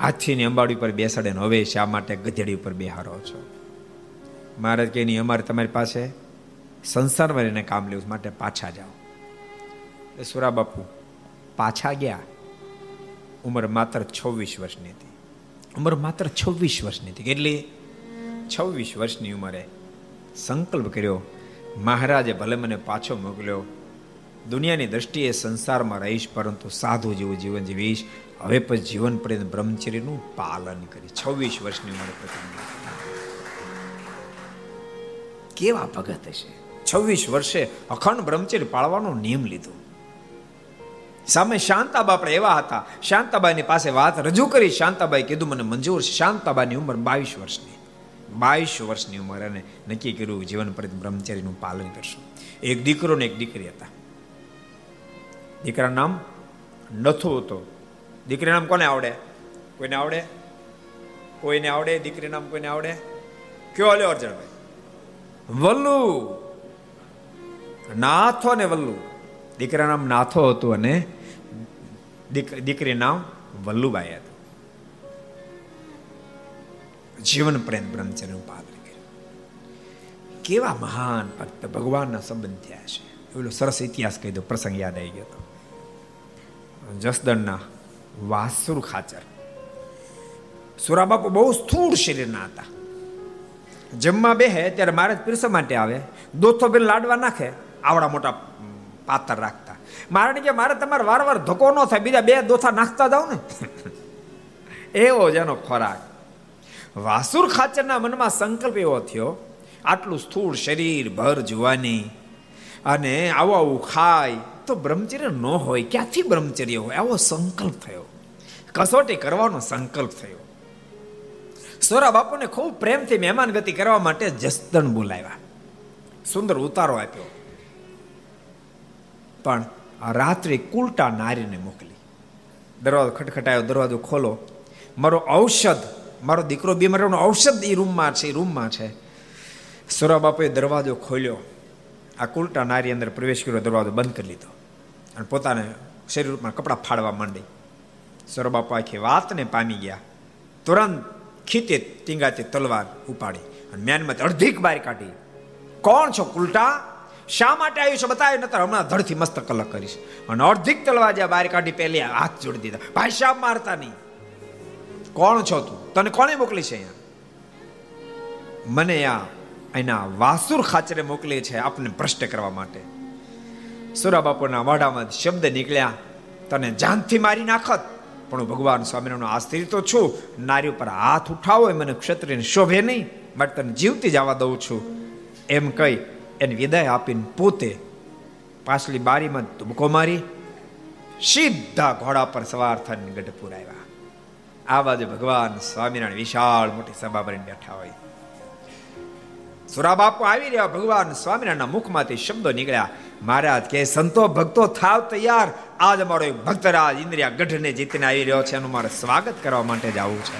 S2: હાથીની અંબાડી ઉપર બેસાડે ને હવે શા માટે ગધેડી ઉપર બેહારો છો? મહારાજ કે નહીં, અમારે તમારી પાસે સંસારમાં રહીને કામ લેવું માટે પાછા જાઓ. સુરા બાપુ પાછા ગયા. ઉંમર માત્ર છવ્વીસ વર્ષની હતી. ઉંમર માત્ર છવ્વીસ વર્ષની હતી. કેટલી? છવ્વીસ વર્ષની ઉંમરે સંકલ્પ કર્યો. મહારાજે ભલે મને પાછો મોકલ્યો દુનિયાની દ્રષ્ટિએ સંસારમાં રહીશ, પરંતુ સાધુ જેવું જીવન જીવીશ. હવે પણ જીવન પર્યંત બ્રહ્મચર્યનું પાલન કરી છવ્વીસ વર્ષની ઉંમરે પ્રતિજ્ઞા કેવા ભગત હશે? છવ્વીસ વર્ષે અખંડ બ્રહ્મચર્ય પાળવાનો નિયમ લીધો. સામે શાંતાબા આપણે એવા હતા. શાંતાબાઈની પાસે વાત રજૂ કરી. શાંતાબાઈ કીધું, મને મંજૂર છે. શાંતાબાની ઉંમર બાવીસ વર્ષની. બાવીસ વર્ષની ઉંમર અને નક્કી કર્યું, જીવન પર્યંત બ્રહ્મચર્યનું પાલન કરશું. એક દીકરો ને એક દીકરી હતા. દીકરા નામ નથો હતો. દીકરી નામ કોને આવડે? કોઈને આવડે? કોઈને આવડે? દીકરી નામ કોઈને આવડે? કયો લ્યો અર્જણભાઈ? વલ્લુ. નાથો ને વલ્લુ. દીકરા નામ નાથો હતું અને દીકરી નામ વલ્લુબાઈ હતું. જીવન પ્રેમ બ્રહ્મચર્યનું પાલન કર્યું. કેવા મહાન ભક્ત ભગવાનના સંબંધ થયા છે. એવો સરસ ઇતિહાસ કહી દો, પ્રસંગ યાદ આવી ગયો હતો જસદણના વાસુર ખાચર. સુરાબાપુ બહુ સ્થૂળ શરીરના હતા. જમવા બેહે ત્યારે મહારાજ પીરસા માટે આવે. દોથો બેન લાડવા નાખે, આવડા મોટા પાતર રાખતા. મારે કે મારે તમારે વાર ધક્કો ન થાય, બીજા બે દોથા નાખતા જાઓ ને. એવો જ એનો ખોરાક. વાસુર ખાચરના મનમાં સંકલ્પ એવો થયો, આટલું સ્થૂળ શરીર ભર જુવાની અને આવું આવું ખાય તો બ્રહ્મચર્ય ન હોય, ક્યાંથી બ્રહ્મચર્ય હોય? આવો સંકલ્પ થયો. કસોટી કરવાનો સંકલ્પ થયો. સોરા બાપુને ખૂબ પ્રેમથી મહેમાન ગતિ કરવા માટે જસદણ બોલાવ્યા. સુંદર ઉતારો આપ્યો. પણ રાત્રે કુલટા નારીને મોકલી. દરવાજો ખટખટાયો, દરવાજો ખોલો. મારો ઔષધ, મારો દીકરો બીમારીનો ઔષધ એ રૂમમાં છે એ રૂમમાં છે. સુરા બાપુએ દરવાજો ખોલ્યો. આ કુલટા નારી અંદર પ્રવેશ કર્યો, દરવાજો બંધ કરી લીધો. અને પોતાને શરીર ઉપર કપડાં ફાડવા માંડી. સૌરબાપુ આખી વાતને પામી ગયા. તુરંત ખીતે ટીંગાતી તલવાર ઉપાડી અને મેનમાં અડધીક બારી કાઢી. કોણ છો કુલટા શા માટે આવ્યું છે બતાવ્યું? નતર હમણાં ધડથી મસ્ત કલક કરીશ. અને અડધીક તલવાર જ્યાં બારી કાઢી પહેલી હાથ જોડી દીધા. ભાઈ, શા મારતા નહીં? કોણ છો તું? તને કોણે મોકલી છે અહીંયા? મને આ એના વાસુર ખાચરે મોકલી છે આપને ભ્રષ્ટ કરવા માટે. સુરા બાપુના વાડામાં શબ્દ નીકળ્યા, તને જાનથી મારી નાખત. પણ હું ભગવાન સ્વામિનારાયણ આશ્રિત તો છું. નારી ઉપર હાથ ઉઠાવો, એ મને ક્ષત્રિય શોભે નહીં. માટે તને જીવતી જવા દઉં છું. એમ કહી એને વિદાય આપીને પોતે પાછલી બારીમાં ધુબકો મારી, સીધા ઘોડા પર સવાર થઈને ગઢપુર આવ્યા. આ બાજુ ભગવાન સ્વામિનારાયણ વિશાળ મોટી સભા ભરીને બેઠા હોય. સુરાબાપુ આવી રહ્યા, ભગવાન સ્વામિનારાયણના મુખમાંથી શબ્દો નીકળ્યા. મહારાજ કે, સંતો ભક્તો થાવ તૈયાર. આજ અમારો ભક્તરાજ ઇન્દ્રિયા ગઢને જીતીને આવી રહ્યો છે, એનું મારે સ્વાગત કરવા માટે જ આવું છે.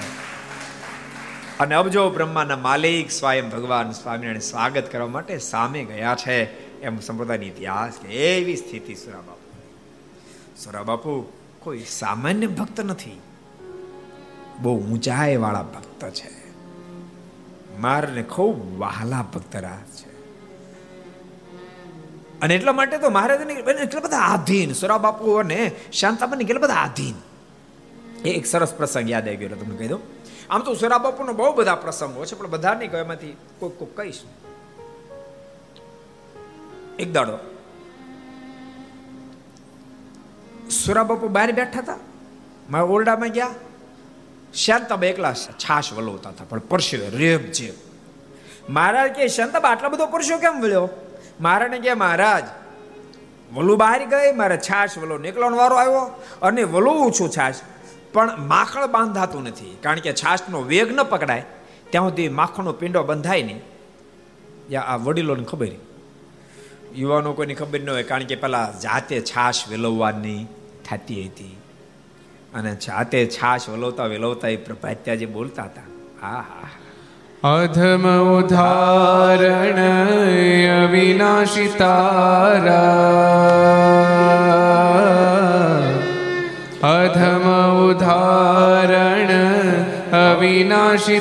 S2: અને અબજો બ્રહ્માના માલિક સ્વયં ભગવાન સ્વામિનારાયણ સ્વાગત કરવા માટે સામે ગયા છે, એમ સંપ્રદાયની ઇતિહાસ કે એવી સ્થિતિ સુરા બાપુ. સુરા બાપુ, કોઈ સામાન્ય ભક્ત નથી. બહુ ઊંચાઈ વાળા ભક્ત છે. મારને ખૂબ વહાલા ભક્તરાજ છે. અને એટલા માટે તો મહારાજને એટલા બધા આધીન, સુરા બાપુ અને શાંતાબાને કેટલા બધા આધીન. એક સરસ પ્રસંગ યાદ આવી ગયો તમને કહી દઉં. આમ તો સુરા બાપુનો બહુ બધા પ્રસંગો છે, પણ બધા નહીં કહો એમાંથી કોઈક કોઈક કહીશ. એક દાડો. સુરા બાપુ બહાર બેઠા હતા, મારા ઓરડામાં ગયા. શાંતાબા એકલા છાશ વલોતા હતા. પણ પરસ્યો રેબ છે મહારાજ કે શાંતાબા આટલા બધો પરસ્યો કેમ વળ્યો? મહારાજને કે, મહારાજ, વલુ બહાર ગઈ, મારે છાશ વલો નીકળવાનો વારો આવ્યો અને વલુ ઓછું છાશ. પણ માખણ બાંધાતું નથી. કારણ કે છાશનો વેગ ન પકડાય. ત્યાં સુધી માખણનો પિંડો બંધાય નહીં. યા આ વડીલોને ખબર યુવાનો કોઈની ખબર ન હોય, કારણ કે પેલા જાતે છાશ વેલવવાની થતી હતી. અને જાતે છાશ વલોવતા વેલવતા એ પ્રભાત્યા જે બોલતા હતા. હા હા
S1: અધમ ઉદાહરણ અવિનાશી તારા અધમ ઉદાહરણ અવિનાશી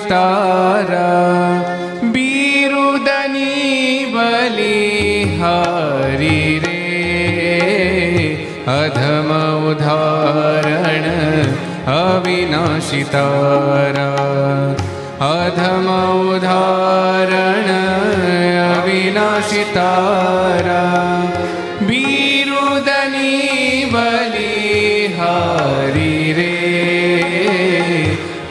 S1: અવિનાશી તારા અધમ ઉદાહરણ અવિનાશી તારા બિરુદની બલિહારી રે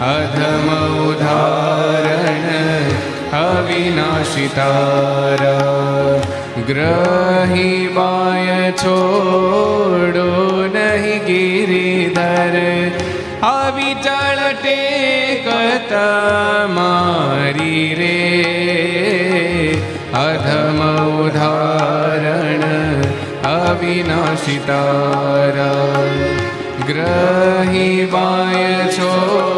S1: અધમ ઉદાહરણ અવિનાશી તારા ટેકત મારી રે અધમ ઉદાહરણ અવિનાશી તારા ગ્રહી બાય છોડો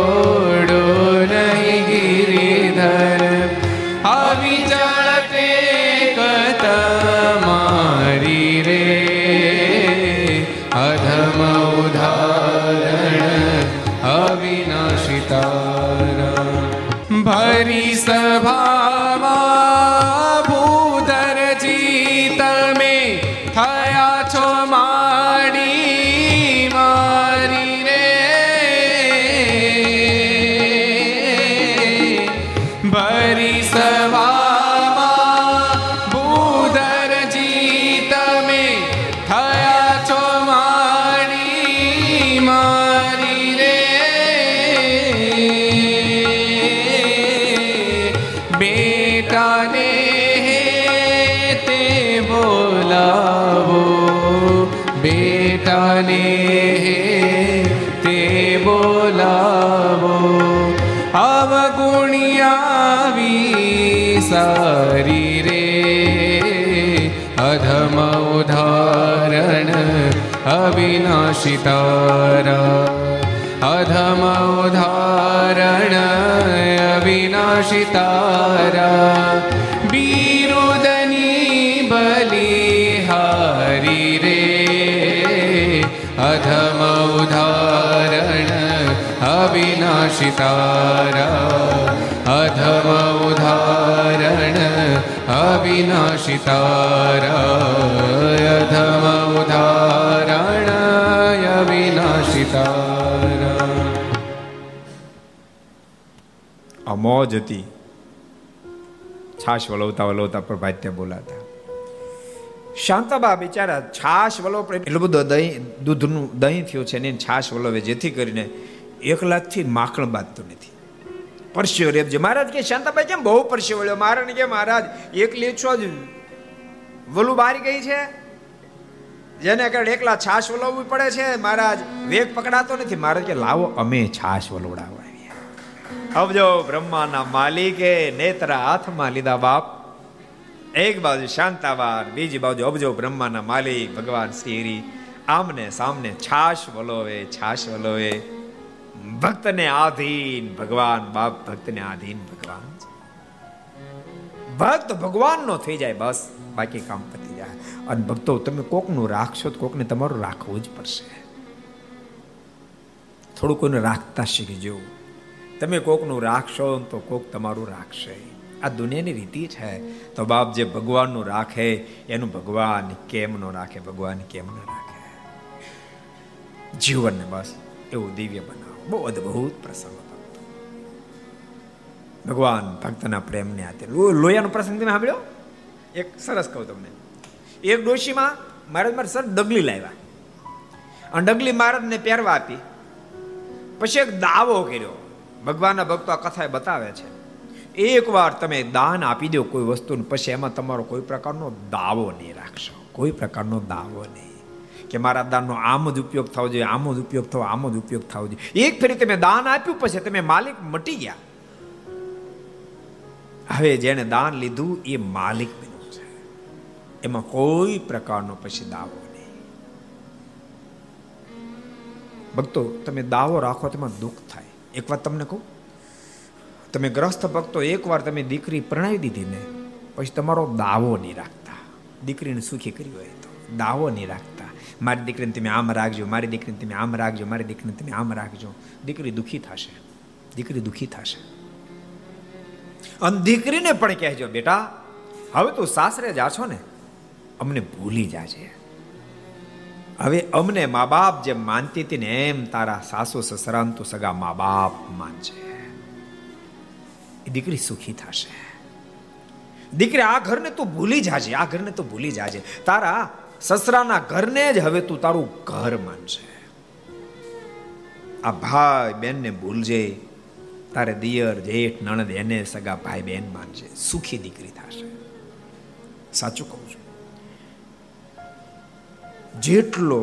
S1: અવિનાશિતારા અધમ ઉદાહરણ અવિનાશિતારા બિરુદની બલિહારી રે અધમ ઉદાહરણ અવિનાશિતારા અધમ ઉદાહરણ અવિનાશિતારા અધમ
S2: મોજ હતી. છાશ વલવતા વલોવતા પ્રભાત્ય બોલાતા. શાંતાબા બિચારા છાશ વલોવ એટલું બધું દહીં, દૂધનું દહીં થયું છે ને છાશ વલોવે જેથી કરીને એકલાથી માખણ બાંધતું નથી. પરસ્યો રેપ જે મહારાજ કે, શાંતાબાઈ, કેમ બહુ પરસ્યો વળ્યો? મહારાજ કે મહારાજ? એક લીછો જ વલું બારી ગઈ છે. જેને કારણે એકલા છાશ વલોવવી પડે છે. મહારાજ વેગ પકડાતો નથી. મહારાજ કે, લાવો, અમે છાશ વલોવડાવવા અબજો બ્રહ્માના માલિકે નેત્ર હાથમાં લીધા બાપ. એક બાજુ શાંતાવાર, બીજી બાજુ અબજો બ્રહ્માના માલિક, ભગવાન શ્રી આમને સામને છાશ વલોવે છાશ વલોવે. ભક્તને આધીન ભગવાન, બાપ ભક્તને આધીન ભગવાન. ભક્ત ભગવાનનો થઈ જાય બસ, બાકી કામ પતી જાય. અને ભક્તો, તમે કોકનું રાખશો તો કોકને તમારું રાખવું જ પડશે. થોડું કોઈને રાખતા શીખજો. તમે કોકનું રાખશો તો કોક તમારું રાખશે આ દુનિયાની રીતિ છે. તો બાપ જે ભગવાનનું રાખે, એનું ભગવાન કેમ નો રાખે? ભગવાન કેમ ન રાખે? જીવનને બસ એવું દિવ્ય બનાવો. બહુ અદભુત પ્રસંગ ભગવાન ભક્તના પ્રેમને આતે લોયાનો પ્રસંગ તમે સાંભળ્યો? એક સરસ કહું તમને. એક ડોશીમાં મહારાજ મારે સર ડગલી લાવ્યા. અને ડગલી મહારાજને પહેરવા આપી. પછી એક દાવો કર્યો. ભગવાનના ભક્તો આ કથા બતાવે છે. એકવાર તમે દાન આપી દો કોઈ વસ્તુને, પછી એમાં તમારો કોઈ પ્રકારનો દાવો નહીં રાખશો. કોઈ પ્રકારનો દાવો નહીં. કે મારા દાનનો આમ જ ઉપયોગ થવો જોઈએ, આમ જ ઉપયોગ થવો, આમ જ ઉપયોગ થવો જોઈએ. એક ફેરી તમે દાન આપ્યું, પછી તમે માલિક મટી ગયા. હવે જેને દાન લીધું, એ માલિક બન્યું છે. એમાં કોઈ પ્રકારનો પછી દાવો નહીં. ભક્તો, તમે દાવો રાખો તેમાં દુઃખ થાય. એક વાત તમને કહું? તમે ગ્રસ્ત ભક્તો, એકવાર તમે દીકરી પ્રણાવી દીધી ને, પછી તમારો દાવો નહીં રાખતા. દીકરીને સુખી કરી હોય તો દાવો નહીં રાખતા. મારી દીકરીને તમે આમ રાખજો, મારી દીકરીને તમે આમ રાખજો, મારી દીકરીને તમે આમ રાખજો. દીકરી દુઃખી થશે. દીકરી દુઃખી થશે. અને દીકરીને પણ કહેજો, બેટા, હવે તું સાસરે જા છો ને, અમને ભૂલી જાજે. હવે અમને મા બાપ જેમ માનતી હતી ને એમ તારા સાસુ સસરાન તું સગા મા બાપ માનજે. એ દીકરી સુખી થશે. દીકરી, આ ઘરને તું ભૂલી જાજે, આ ઘરને તું ભૂલી જાજે. તારા સસરાના ઘરને જ હવે તું તારું ઘર માનજે. આ ભાઈ બેનને ભૂલજે. તારે દિયર, જેઠ, નણદ, એને સગા ભાઈ બેન માનજે. સુખી દીકરી થશે. સાચું કહું છું. જેટલો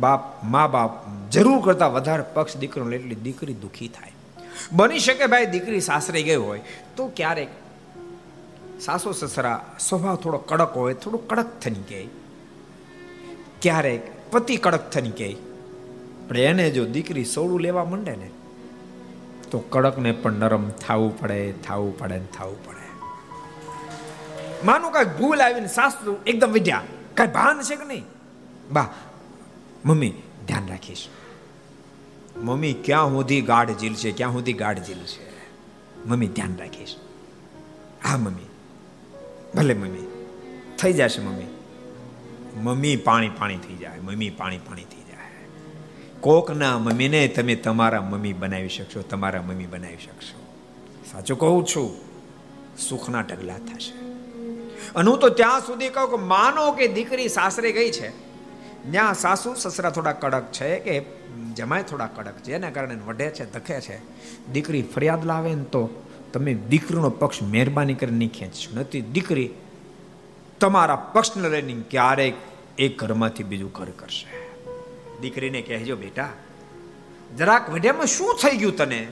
S2: બાપ, મા બાપ જરૂર કરતા વધારે પક્ષ દીકરો એટલી દીકરી દુઃખી થાય. બની શકે ભાઈ દીકરી સાસરે ગઈ હોય તો ક્યારેક સાસુ સસરા સ્વભાવ થોડો કડક હોય, થોડું કડક થની કહે. ક્યારેક પતિ કડક થની કહે. પણ એને જો દીકરી સોળું લેવા માંડે ને, તો કડકને પણ નરમ થવું પડે થવું પડે ને થવું પડે. માનું કાંઈક ભૂલ આવીને સાસુ એકદમ વિદ્યા. કાંઈ ભાન છે કે નહીં? બા મમ્મી ધ્યાન રાખીશ મમ્મી ક્યાં સુધી ગાઢ ઝીલ છે ક્યાં સુધી ગાઢ ઝીલ છે મમ્મી ધ્યાન રાખીશ હા મમ્મી ભલે મમ્મી થઈ જશે મમ્મી મમ્મી પાણી પાણી થઈ જાય મમ્મી પાણી પાણી થઈ જાય કોકના મમ્મીને તમે તમારા મમ્મી બનાવી શકશો તમારા મમ્મી બનાવી શકશો સાચું કહું છું સુખના ઢગલા થશે અને હું તો ત્યાં સુધી કહું કે માનો કે દીકરી સાસરે ગઈ છે ત્યાં સાસુ સસરા થોડા કડક છે કે જમાય થોડા કડક છે, એના કારણે વઢે છે ધકે છે. દીકરી ફરિયાદ લાવે ને તો તમે દીકરીનો પક્ષ મહેરબાની કરીને નહીં ખેંચશો નથી દીકરી તમારા પક્ષને લઈને ક્યારેક એક ઘરમાંથી બીજું ઘર કરશે. દીકરીને કહેજો, બેટા, જરાક વઢ્યામાં શું થઈ ગયું તને?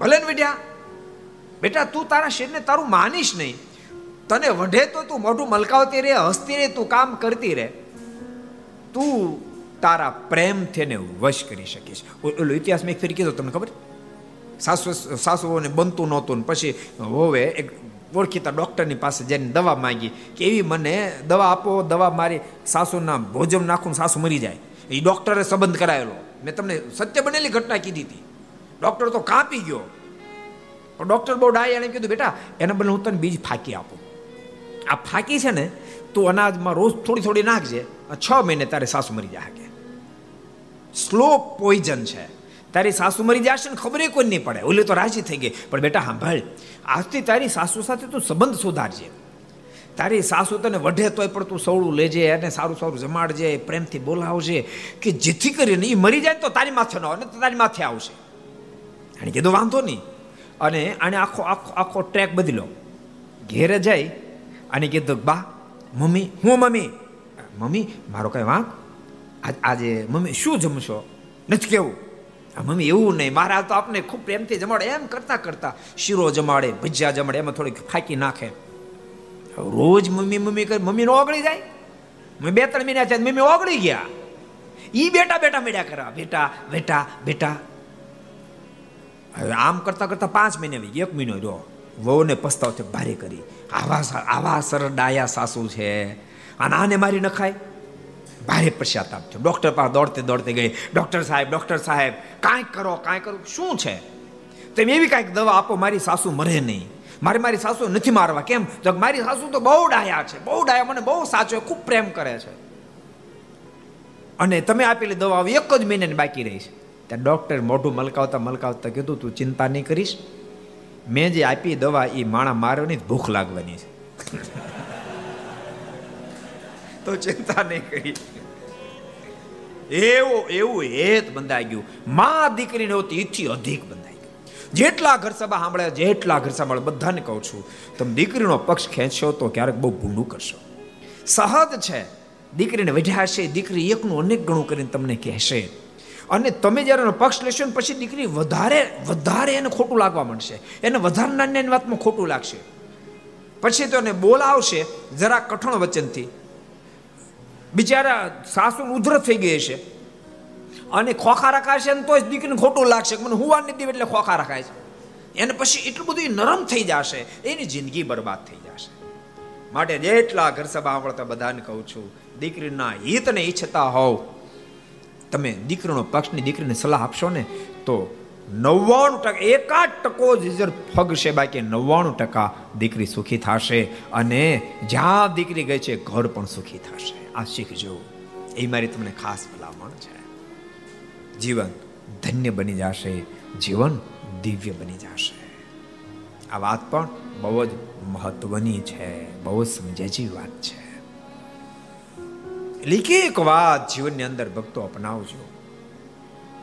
S2: ભલે ને વઢ્યા. બેટા, તું તારા શેરને તારું માનીશ નહીં. તને વઢે તો તું મોઢું મલકાવતી રહે, હસતી રહે, તું કામ કરતી રહે. તું તારા પ્રેમથી એને વશ કરી શકીશ. ઓલો ઇતિહાસ મેં ફરી કીધો તમને ખબર? સાસુ સાસુઓને બનતું નહોતું પછી હોવે એક ઓળખીતા ડૉક્ટરની પાસે જઈને દવા માંગી કે એવી મને દવા આપો, દવા મારી સાસુના ભોજન નાખું સાસુ મરી જાય. એ ડૉક્ટરે સંબંધ કરાયેલો. મેં તમને સત્ય બનેલી ઘટના કીધી હતી. ડૉક્ટર તો કાપી ગયો. પણ ડૉક્ટર બહુ ડાય એને કીધું, બેટા, એને બદલે હું તને બીજ ફાંકી આપું. આ ફાંકી છે ને તું અનાજમાં રોજ થોડી થોડી નાખજે. છ મહિને તારે સાસુ મરી જાય કે સ્લો પોઈઝન છે. તારી સાસુ મરી જશે ને ખબર કોઈ નહીં પડે. ઓલી તો રાજી થઈ ગઈ. પણ બેટા સાંભળ, આજથી તારી સાસુ સાથે તું સંબંધ સુધારજે. તારી સાસુ તને વઢે તોય પણ તું સવળું લેજે એને સારું સારું જમાડજે, પ્રેમથી બોલાવજે કે જેથી કરીને એ મરી જાય તો તારી માથે ન અને તારી માથે આવશે. એને કીધું વાંધો નહીં. અને આને આખો આખો આખો ટ્રેક બદલો ઘેરે જાય અને કીધું, બા મમ્મી, હું મમ્મી? મમ્મી, મારો કઈ વાંક? આજે મમ્મી શું જમશો? નથી કેવું? મમ્મી એવું નહીં, મારા તો આપને ખૂબ પ્રેમથી જમાડે, એમ કરતા કરતા. શીરો જમાડે, ભજીયા જમાડે, એમાં થોડીક ફાંકી નાખે. રોજ મમ્મી મમ્મી કરે મમ્મી નો ઓગળી જાય. મેં બે, ત્રણ મહિના થયા, મમ્મી ઓગળી ગયા. ઈ બેટા બેટા મેળ્યા કરા. બેટા બેટા બેટા. હવે આમ કરતા કરતા પાંચ મહિને એક મહિનો રહ્યો. વહુને પસ્તાવ છે ભારે કરી. આવા આવા સરળ ડાયા સાસુ છે. અને આને મારી નખાય? ભારે પશ્ચાતાપ થયો ડૉક્ટર પાસે દોડતે દોડતે ગઈ. ડૉક્ટર સાહેબ ડૉક્ટર સાહેબ, કાંઈક કરો કાંઈક કરો. શું છે? તમે એવી કાંઈક દવા આપો, મારી સાસુ મરે નહીં. મારે મારી સાસુ નથી મારવા. કેમ? તો મારી સાસુ તો બહુ ડાયા છે. બહુ ડાયા, મને બહુ સાચો ખૂબ પ્રેમ કરે છે. અને તમે આપેલી દવા એક જ મહિને બાકી રહી છે. ત્યાં ડૉક્ટર મોઢું મલકાવતા મલકાવતા કીધું, તું ચિંતા નહીં કરીશ. મેં જે આપી દવા એ માણા મારવાની ભૂખ લાગવાની છે. તો ચિંતા નહીં કરી. એવો, એવું હેત બંધાઈ ગયું. મા દીકરીને હોતી ઈથી અધિક બંધાઈ ગયું જેટલા ઘર સભા સાંભળ્યા, જેટલા ઘર સાંભળે બધાને કહું છું, તમે દીકરીનો પક્ષ ખેંચશો તો ક્યારેક બહુ ભૂંડું કરશો. સહજ છે. દીકરીને વઢ્યા છે, દીકરી એકનું અનેક ગણું કરીને તમને કહેશે. અને તમે જ્યારે એનો પક્ષ લેશો ને પછી દીકરી વધારે વધારે એને ખોટું લાગવા માંડશે. એને વધારે નાની વાતમાં ખોટું લાગશે. પછી તો એને બોલાવશે જરા કઠણ વચનથી. બિચારા સાસુ ઉધરત થઈ ગઈ છે અને ખોખા રખાશે ને તો જ દીકરીને ખોટું લાગશે. મને હું વાર નથી એટલે ખોખા રખાય છે. એને પછી એટલું બધું નરમ થઈ જશે, એની જિંદગી બરબાદ થઈ જશે. માટે જેટલા ઘર સભા આવડતા બધાને કહું છું, દીકરીના હિતને ઈચ્છતા હોવ. તમે દીકરીનો પક્ષની દીકરીને સલાહ આપશો ને, તો નવ્વાણું ટકા, એકાદ ટકો જ ફગશે બાકી નવ્વાણું ટકા દીકરી સુખી થશે અને જ્યાં દીકરી ગઈ છે, ઘર પણ સુખી થશે. આ શીખજો. એ મારી તમને ખાસ ભલામણ છે. જીવન ધન્ય બની જશે. જીવન દિવ્ય બની જશે. આ વાત પણ બહુ જ મહત્વની છે. બહુ જ સમજેજી વાત છે. એટલે એક વાત જીવનની અંદર ભક્તો અપનાવજો.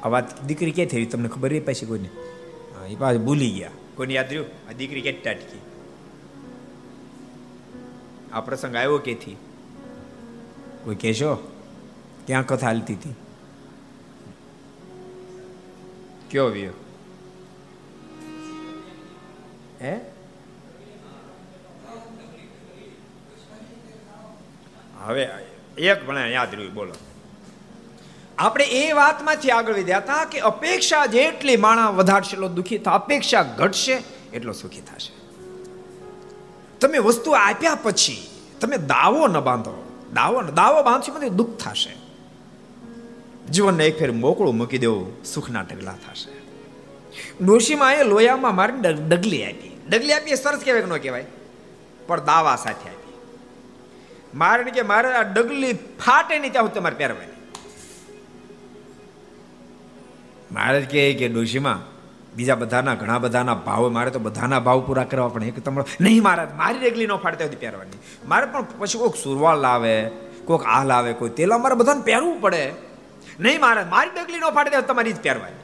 S2: આ વાત દીકરી ક્યાં થઈ તમને ખબર એ પછી કોઈને? એ પાછું ભૂલી ગયા. કોઈને યાદ રહ્યું? આ દીકરી કેટલી ટાટકી? આ પ્રસંગ આવ્યો કેથી કોઈ કહેશો? ક્યાં કથા હાલતી હતી? કયો વ્યો? હે? હવે એક ભણે યાદ રહ્યું, બોલો. આપણે એ વાતમાંથી આગળ વધ્યા હતા કે અપેક્ષા જેટલી માણા વધારશે એટલો દુઃખી થાય અપેક્ષા ઘટશે એટલો સુખી થશે. તમે વસ્તુ આપ્યા પછી તમે દાવો ન બાંધો, દાવો દાવો બાંધશો પછી દુઃખ થશે. જીવનને એક ફેર મોકળું મૂકી દેવું સુખના ઢગલા થશે. ડોશીમાં એ લોયામાં મારી ડગલી આપી. ડગલી આપી સરસ કહેવાય કે ન કહેવાય? પણ દાવા સાથે આપી. મારે કે મારે આ ડગલી ફાટે નહીં ત્યાં તમારે પહેરવાની. મારે કહે કે ડોશીમાં, બીજા બધાના, ઘણા બધાના ભાવ, મારે તો બધાના ભાવ પૂરા કરવા પણ એક તમારો નહીં મારે મારી ડગલી ન ફાટતી હતી પહેરવાની. મારે પણ પછી કોઈક સુરવાલ લાવે, કોઈક આ લાવે, કોઈ તેલ અમારે બધાને પહેરવું પડે. નહીં મહારાજ, મારી ડગલી ન ફાટે તમારી જ પહેરવાની.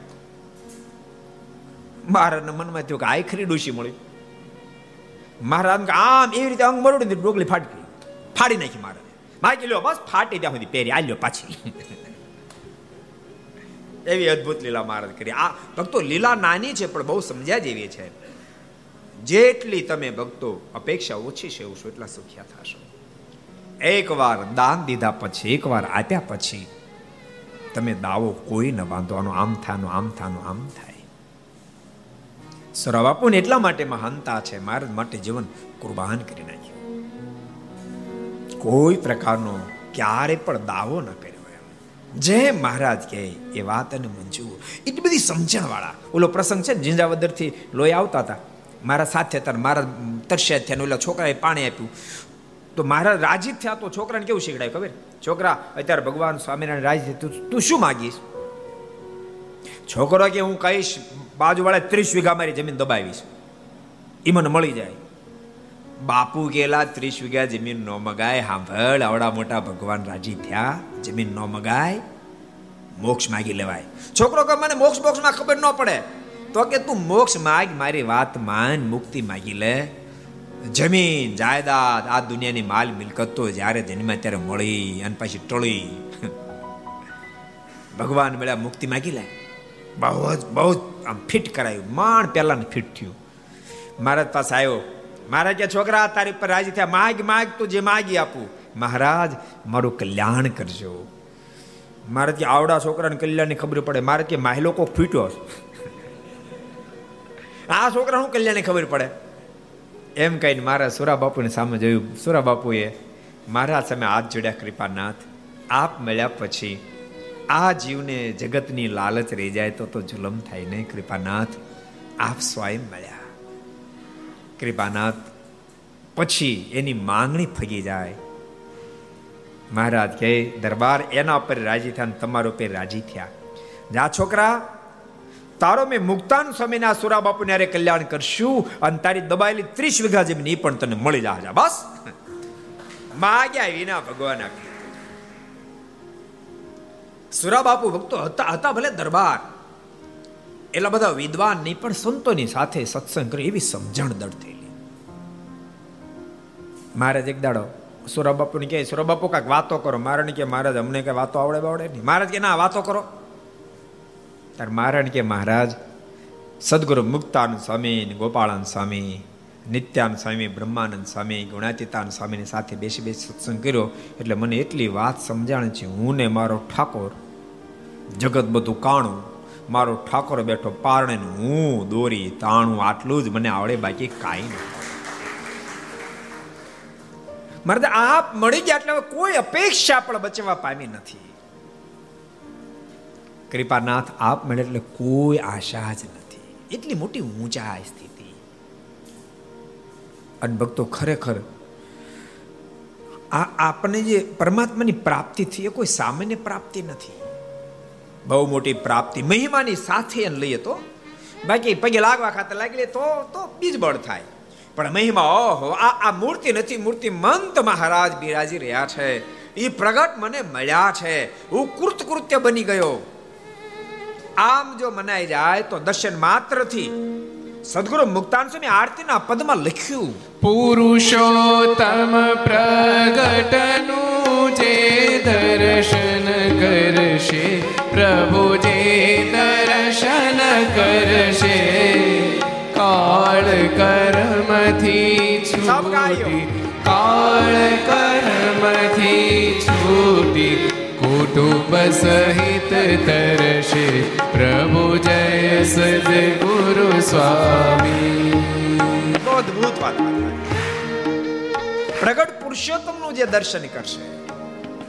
S2: મહારાજના મનમાં થયું કે આ ખરી ડોશી મળી. મારા આમ એવી રીતે અંગ મળ્યું ડોગલી ફાટતી ફાડી નાખી મારે. બાકી લ્યો, બસ ફાટી ત્યાં સુધી પહેરી, આલ્યો પાછી. એવી અદ્ભુત લીલા મહારાજ કરી. આ ભક્તો લીલા નાની છે, પણ બહુ સમજ્યા જેવી છે. જેટલી તમે ભક્તો અપેક્ષા ઓછી છે, એવું એટલા સુખ્યા થશો. એકવાર દાન દીધા પછી, એકવાર આપ્યા પછી, તમે દાવો કોઈ ન બાંધવાનો આમ થાનો આમ થાનો આમ થાય. સરાબાપુને એટલા માટે મહાનતા છે મારા માટે જીવન કુરબાન કરી નાખ્યું કોઈ પ્રકારનો ક્યારે પણ દાવો ન કર્યો એમ. જે મહારાજ કહે એ વાત અને મૂંઝવું એટલી બધી સમજણ વાળા ઓલો પ્રસંગ છે જિંજાવદરથી લોહી આવતા હતા. મારા સાથે હતા મારા તરસ્યા થયા ઓલા છોકરાએ પાણી આપ્યું. તો મારા રાજી થયા તો છોકરાને કેવું શીખડાય ખબર? છોકરા, અત્યારે ભગવાન સ્વામિનારાયણ રાજી તું તું શું માગીશ? છોકરો કે, હું કહીશ બાજુવાળા ત્રીસ વીઘા મારી જમીન દબાવીશ. એ મને મળી જાય. બાપુ ગેલા ત્રીસ વીઘા જમીન નો મગાય સાંભળ આવડા મોટા ભગવાન રાજી થયા. જમીન નો મગાય, મોક્ષ માગી લેવાય. છોકરો કે મને મોક્ષ બોક્ષમાં ખબર ન પડે. તો કે, તું મોક્ષ માગ, મારી વાત માન, મુક્તિ માગી લે. જમીન, જાયદાદ, આ દુનિયાની માલ મિલકતો જ્યારે જન્મ્યા ત્યારે મળી અને પછી ટળી. ભગવાન મળ્યા, મુક્તિ માગી લે. બહુ જ, બહુ આમ ફિટ કરાયું. માણ પહેલા ફિટ થયું. મહારાજ પાસે આવ્યો. મહારાજ કે છોકરા તારી પર રાજી થયા, માગ માગ તું જે માગી આપું. મહારાજ, મારું કલ્યાણ કરજો. મારે કે આવડા છોકરાને કલ્યાણની ખબર પડે. મારે કે માહિલો કોક ફૂટ્યો આ છોકરાનું કલ્યાણની ખબર પડે? એમ કહીને મારા સુરા બાપુની સામે જોયું. સુરા બાપુએ મારા સામે હાથ જોડ્યા, કૃપાનાથ, આપ મળ્યા પછી આ જીવને જગતની લાલચ રહી જાય તો તો જુલમ થાય નહીં, કૃપાનાથ. આપ સ્વયં મળ્યા. કૃપાનાથ, પછી એની માંગણી ફગી જાય. મહારાજ કહે, દરબાર એના ઉપર રાજી થયા તમારા ઉપર રાજી થયા. જા છોકરા, તારો મેં મુક્તાન સ્વામીના સુરા બાપુને અરે કલ્યાણ કરશું અને તારી દબાયેલી ત્રીસ વીઘા જમીન એ પણ તને મળી જાય બસ. માગ્યા વિના ભગવાન સુરા બાપુ ભક્તો હતા હતા ભલે દરબાર. એટલા બધા વિદ્વાન નહીં પણ સંતોની સાથે સત્સંગ કરે એવી સમજણ દળ થયેલી મહારાજ એક દાડો સુરા બાપુને કહે સુરા બાપુ, કાંઈક વાતો કરો. મારે કે મહારાજ, અમને કઈ વાતો આવડે બાવડે નહીં. મહારાજ કે ના, વાતો કરો. ત્યારે મહારાજ કે મહારાજ, સદગુરુ મુક્તાન સ્વામી ગોપાળાન સ્વામી નિત્યાન સ્વામી, બ્રહ્માનંદ સ્વામી ગુણાતીતાન સ્વામીની સાથે બેસી બેસી સત્સંગ કર્યો. એટલે મને એટલી વાત સમજાણ છે, હું ને મારો ઠાકોર, જગત બધું કાણું મારો ઠાકોર બેઠો પારણે હું દોરી તાણું આટલું જ મને આવડે, બાકી કાંઈ નહીં મારે આપ મળી ગયા એટલે કોઈ અપેક્ષા પણ બચવા પામી નથી. કૃપાનાથ, આપ મળે એટલે કોઈ આશા જ નથી. એટલી મોટી ઊંચા સ્થિતિ. અને ભક્તો ખરેખર, આ આપણને જે પરમાત્માની પ્રાપ્તિ થઈ એ કોઈ સામાન્ય પ્રાપ્તિ નથી. બહુ મોટી પ્રાપ્તિ મહિમાની સાથે એને લઈએ તો. બાકી પગે લાગવા ખાતે લાગી તો તો બીજ બળ થાય. પણ મહિમા, ઓહો, આ આ મૂર્તિ નથી, મૂર્તિ મંત મહારાજ બિરાજી રહ્યા છે. એ પ્રગટ મને મળ્યા છે. હું કૃતકૃત્ય બની ગયો. આમ જો મનાઈ જાય તો દર્શન માત્રથી સદગુરુ મુક્તાન સ્વામી આરતીના પદમાં લખ્યું.
S1: પુરુષોત્તમ પ્રગટનું જે દર્શન કરશે પ્રભુ દર્શન કરશે, કાળ કર્મથી છૂટી, કાળ કર્મથી છૂટી, કુટુંબ સહિત તરશે. પ્રભુ જય સદગુરુ સ્વામી.
S2: અદભુત વાત પ્રગટ પુરુષોત્તમનું જે દર્શન કરશે,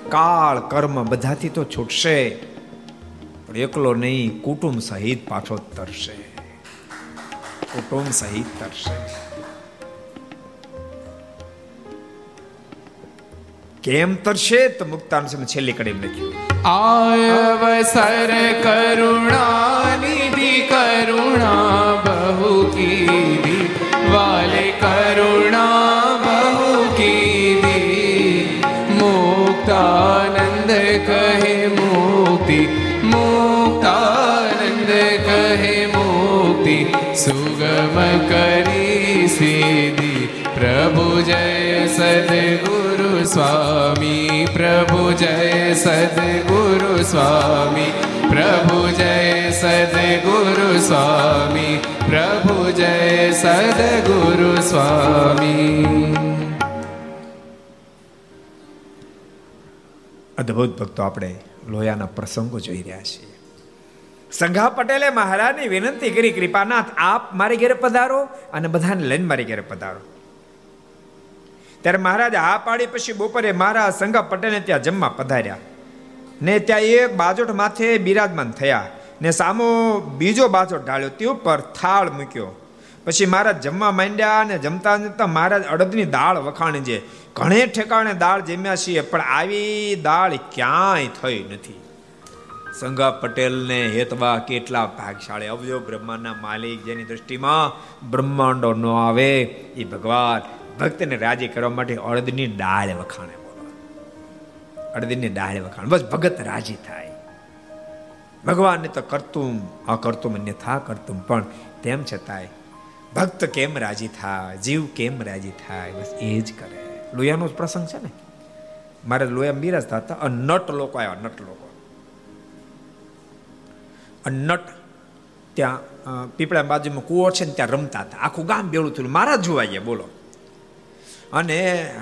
S2: કાળ કર્મ બધાથી તો છૂટશે. એકલો નહીં, કુટુંબ સહિત પાછો તરશે. કુટુંબ સહિત તરશે. કેમ તરશે? તો મુક્તાન સમય છેલ્લી કડી લખ્યું.
S1: અવસર કરુણા નિધિ કરુણા. સુગમ કરી સીધી પ્રભુ જય સદગુરુ સ્વામી પ્રભુ જય સદગુરુ સ્વામી પ્રભુ જય સદગુરુ સ્વામી પ્રભુ જય સદગુરુ સ્વામી
S2: અદ્ભુત ભક્તો આપણે લોયાના પ્રસંગો જોઈ રહ્યા છીએ. સંઘા પટેલે મહારાજની વિનંતી કરી, કૃપાનાથ, આપ મારી ઘેરે પધારો અને બધાને લઈને મારી ઘરે પધારો. ત્યારે મહારાજ હા પાડી, પછી બપોરે મારા સંઘા પટેલને ત્યાં જમવા પધાર્યા. ને ત્યાં એક બાજોટ માથે બિરાજમાન થયા. ને સામો બીજો બાજોટ ઢાળ્યો, તે ઉપર થાળ મૂક્યો. પછી મહારાજ જમવા માંડ્યા અને જમતા જમતા મહારાજ અડદની દાળ વખાણી છે. ઘણે ઠેકાણે દાળ જમ્યા છીએ, પણ આવી દાળ ક્યાંય થઈ નથી. સંગા પટેલને હેતવા કેટલા ભાગશાળી? અવજો બ્રહ્માંડના માલિક જેની દ્રષ્ટિમાં બ્રહ્માંડો ન આવે, એ ભગવાન ભક્તને રાજી કરવા માટે અડદની ડાળ વખાણે બોલો. અડદની ડાળ વખાણ. બસ ભગત રાજી થાય. ભગવાનને તો કરતું આ કરતું થા કરતું, પણ તેમ છતાંય ભક્ત કેમ રાજી થાય? જીવ કેમ રાજી થાય? બસ એ જ કરે. લોયાનો પ્રસંગ છે ને. મારે લોયા બિરાજતા હતા નટ લોકો આવ્યા, નટ લોકો. નટ ત્યાં પીપળા બાજુમાં કુવો છે ને ત્યાં રમતા હતા. આખું ગામ બેડું થયું. મારા જોવા ગયા બોલો. અને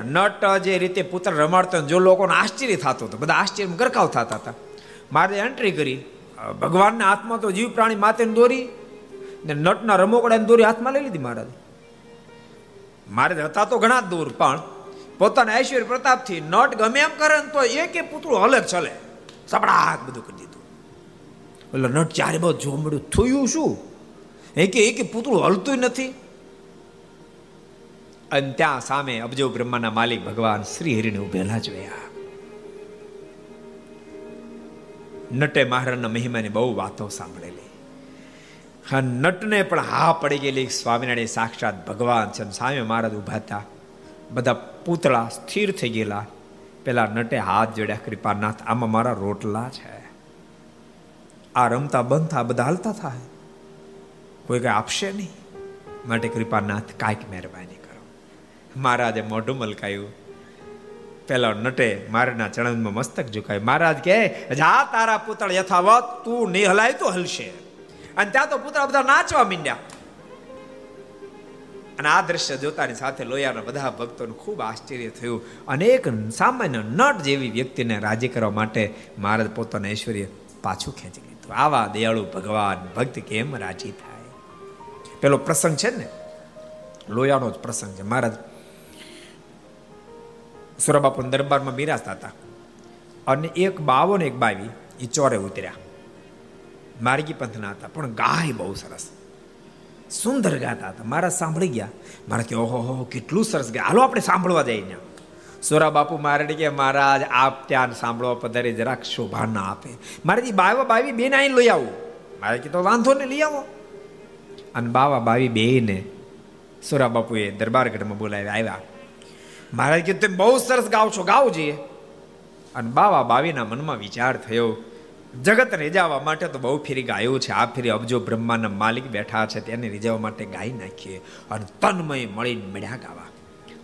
S2: નટ જે રીતે પુત્ર રમાડતો જો લોકોને આશ્ચર્ય થતો હતો, બધા આશ્ચર્ય ગરકાવ થતા હતા. મારે એન્ટ્રી કરી. ભગવાનના હાથમાં તો જીવ પ્રાણી માતેને દોરી ને નટના રમોકડાની દોરી હાથમાં લઈ લીધી મહારાજ. મારે હતા તો ઘણા દૂર, પણ પોતાના ઐશ્વર્ય પ્રતાપથી નટ ગમે એમ કરે ને, તો એક પૂતળું અલગ ચલે. સપડાટ બધું કરી દીધું. એટલે નટ ચારે બહુ જોવા થયું શું? એક કે પૂતળું હલતું નથી. અને ત્યાં સામે અબજો બ્રહ્માના માલિક ભગવાન શ્રી હરિને ઉભેલા જોયા. નટે મહારાજના મહિમાની બહુ વાતો સાંભળેલી. હા, નટને પણ હા પડી ગયેલી. સ્વામિનારાયણ સાક્ષાત ભગવાન છે સામે મહારાજ ઊભા હતા. બધા પૂતળા સ્થિર થઈ ગયેલા. પેલા નટે હાથ જોડ્યા, કૃપાનાથ, આમાં મારા રોટલા છે. આ રમતા બંધતા બધા હાલતા થાય કોઈ કઈ આપશે નહીં. માટે કૃપાનાથ કાંઈક મહેરબાની કરો. મહારાજે મોઢું મલકાયું. પેલા નટે મારના ચરણમાં મસ્તક ઝુકાય. મહારાજ કે જા તારા પુતળ યથાવત, તું નહીં હલાય તો હલશે. અને ત્યાં તો પુતળા બધા નાચવા મીંડ્યા. અને આ દ્રશ્ય જોતાની સાથે લોયાના બધા ભક્તોને ખૂબ આશ્ચર્ય થયું. અનેક સામાન્ય નટ જેવી વ્યક્તિને રાજી કરવા માટે મહારાજ પોતાનું ઐશ્વર્ય પાછું ખેંચી આવા દયાળુ ભગવાન ભક્ત કેમ રાજી થાય? પેલો પ્રસંગ છે ને, લોયાનો જ પ્રસંગ છે. મહારાજ સુરબાપુ દરબારમાં બિરાજતા હતા. અને એક બાવો ને એક બાવી એ ચોરે ઉતર્યા. માર્ગી પંથના હતા, પણ ગાય બહુ સરસ. સુંદર ગાતા હતા. મારા સાંભળી ગયા. મારા કે, ઓહો કેટલું સરસ ગયા. હાલો, આપણે સાંભળવા જઈએ ત્યાં સોરા બાપુ મારે કે, મહારાજ, આપ ત્યાં સાંભળો પધારે, જરાક શોભા ના આપે. મારે બાવા, બાવી, બેન આવીને લઈ આવું. મારે કીધો વાંધો ને લઈ આવો. અને બાવા, બાવી, બેને સોરા બાપુએ દરબારગઢમાં બોલાવ્યા આવ્યા. મહારાજ કીધું, તમે બહુ સરસ ગાવ છો, ગાવ જોઈએ. અને બાવા, બાવીના મનમાં વિચાર થયો, જગત રીજાવા માટે તો બહુ ફેરી ગાયું છે. આ ફેરી અબજો બ્રહ્માના માલિક બેઠા છે, તેને રીજાવા માટે ગાઈ નાખીએ. અને તન્મય મળીને મળ્યા ગાવા.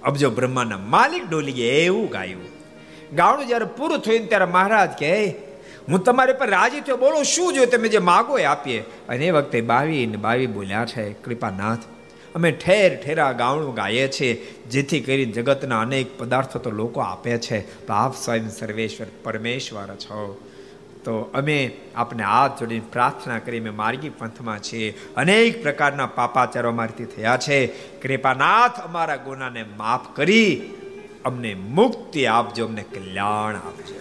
S2: અબજો બ્રહ્માના માલિક ડોલીએ એવું ગાયું. ગાવડું જ્યારે પૂરું થયું ત્યારે મહારાજ કહે, હું તમારી પર રાજી થયો, બોલો શું જોયું તમે જે માગો એ આપીએ. અને એ વખતે બાવી ને બાવી બોલ્યા છે, કૃપાનાથ, અમે ઠેર ઠેરા ગાવણું ગાઈએ છીએ, જેથી કરીને જગતના અનેક પદાર્થો તો લોકો આપે છે. તો આપ સ્વયં સર્વેશ્વર પરમેશ્વર છો. તો અમે આપને હાથ જોડીને પ્રાર્થના કરી અમે માર્ગી પંથમાં છીએ. અનેક પ્રકારના પાપાચારો અમારીથી થયા છે. કૃપાનાથ અમારા ગુનાને માફ કરી અમને મુક્તિ આપજો, અમને કલ્યાણ આપજો.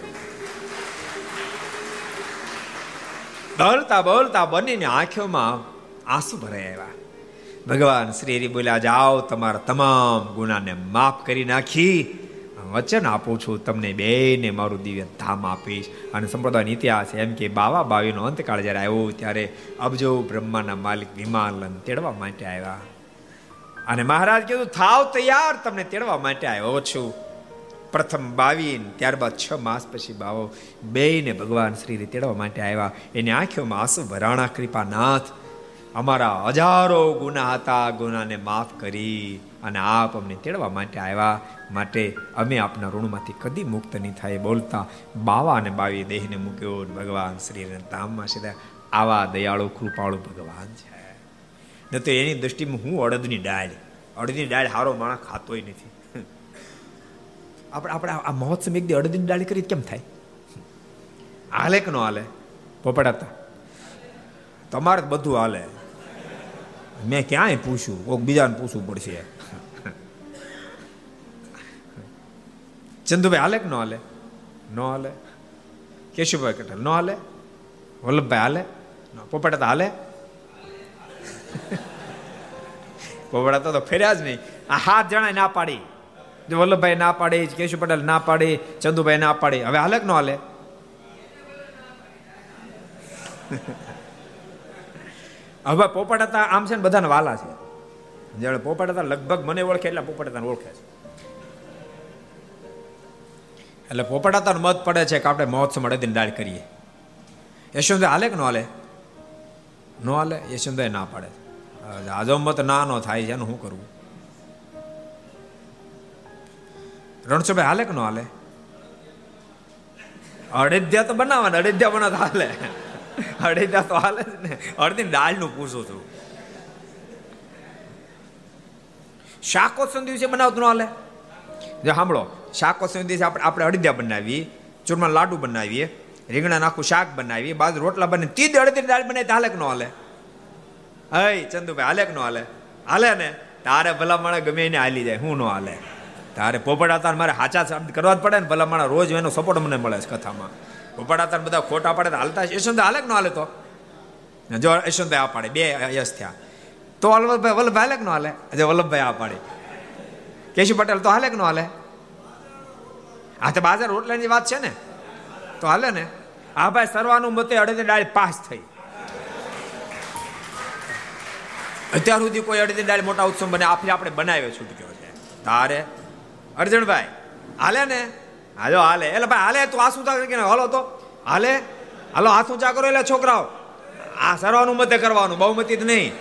S2: બોલતા બોલતા બંનેની આંખોમાં આંસુ ભરાઈ આવ્યા. ભગવાન શ્રી હરિ બોલ્યા, જાઓ, તમારા તમામ ગુનાને માફ કરી નાખી. વચન આપું છું, તમને બેને મારું દિવ્ય ધામ આપીશ. અને સંપ્રદાયનો ઇતિહાસ એમ કે બાવા બાવીનો અંતકાળ જ્યારે આવ્યો ત્યારે અબજો બ્રહ્માના માલિક વિમાલન તેડવા માટે આવ્યા. અને મહારાજ કીધું થાવ તૈયાર, તમને તેડવા માટે આવ્યો છું. પ્રથમ બાવીન, ત્યારબાદ છ માસ પછી બાવો બેને ભગવાન શ્રી તેડવા માટે આવ્યા. એની આંખોમાં આંસુ ભરાણા, કૃપાનાથ અમારા હજારો ગુના હતા, ગુનાને માફ કરી અને આપ અમને તેડવા માટે આવ્યા. માટે અમે આપના ઋણમાંથી કદી મુક્ત નહીં થાય બોલતા બાવા અને બાવી દેહને મૂક્યો ભગવાન શ્રી ધામમાં સીધા આવા દયાળુ, કૃપાળુ ભગવાન છે. ન તો એની દ્રષ્ટિમાં હું અડદની ડાળ અડદની ડાળ હારો માણસ ખાતોય નથી. આપણે આપણે આ મહોત્સવ એક દી અડદની ડાળ કરી કેમ થાય? હાલે કે ન હાલે? પોપડાતા. તમારે બધું હાલે. મેં ક્યાંય પૂછ્યું કોઈક બીજાને પૂછવું પડશે ચંદુભાઈ હાલે કે ન હાલે ન હાલે કેશુભાઈ કટલ ન હાલે વલ્લભભાઈ હાલે પોપડા તો હાલે પોપડા તો ફેર્યા જ નહીં આ હાથ જણા ના પાડી જો વલ્લભભાઈ ના પાડી કેશુ પટેલ ના પાડી ચંદુભાઈ ના પાડી હવે હાલે કે ન હાલે હવે પોપટ હતા આમ છે ને બધાને વાલા છે. જ્યારે પોપટ હતા લગભગ મને ઓળખે એટલે પોપટ હતા ઓળખે છે. એટલે પોપટ હતા મત પડે છે કે આપણે મહોત્સવ અડદીને દાળ કરીએ. યશવંતભાઈ હાલે કે ન હાલે? ન હાલે, યશવંતભાઈ ના પાડે. આજો મત ના નો થાય છે, એનું શું કરવું રણછોભાઈ હાલે કે ન હાલે? અડેધ્યા તો બનાવવાના, અડેધ્યા બનાવતા હાલે. અડેધા તો હાલે જ ને. અડધી દાળનું પૂછું છું. શાકોત્સવ દિવસે બનાવતું ન હાલે? જો સાંભળો. શાકોત્સવ દિવસે આપણે આપણે અડદિયા બનાવીએ ચૂરમા લાડુ બનાવીએ રીંગણા નાખું શાક બનાવીએ બાજુ રોટલા બને તીજ અડધી દાળ બનાવી હાલે કે ન હાલે? હય ચંદુભાઈ હાલે કે ન હાલે? હાલે ને? તારે ભલા માણે ગમે એને હાલી જાય હું ન હાલે. તારે પોપડાતા મારે હાચા શબ્દ કરવા જ પડે ને ભલા માણા રોજ એનો સપોર્ટ મને મળે છે કથામાં. પોપડાતા બધા ખોટા પડે હાલતા યશવંત હાલે કે ન હાલે તો? જો યશવંત આ પાડે, બે યશ થયા. તો વલ્લભભાઈ વલ્લભભાઈ હાલે કે ન હાલે? જે વલ્લભભાઈ આ પાડે. કેશુ પટેલ તો હાલે કે ન હાલે? આ તો બાજાર રોટલાની વાત છે ને? તો હાલે ને? આ ભાઈ સર્વાનું મતે અડધી ડાળી પાસ થઈ. અત્યાર સુધી કોઈ અડધી ડાળ મોટા ઉત્સવ બને આપણે આપણે બનાવ્યો છૂટક્યો છે. તારે? અર્જણભાઈ હાલે ને? હાલો, હાલે. એટલે ભાઈ, હાલે, તું આ શું કે હાલો તો. હાલે? હાલો આસુ ઊંચા કરો એટલે છોકરાઓ. આ સર્વાનુમતે કરવાનું બહુમતી જ નહીં.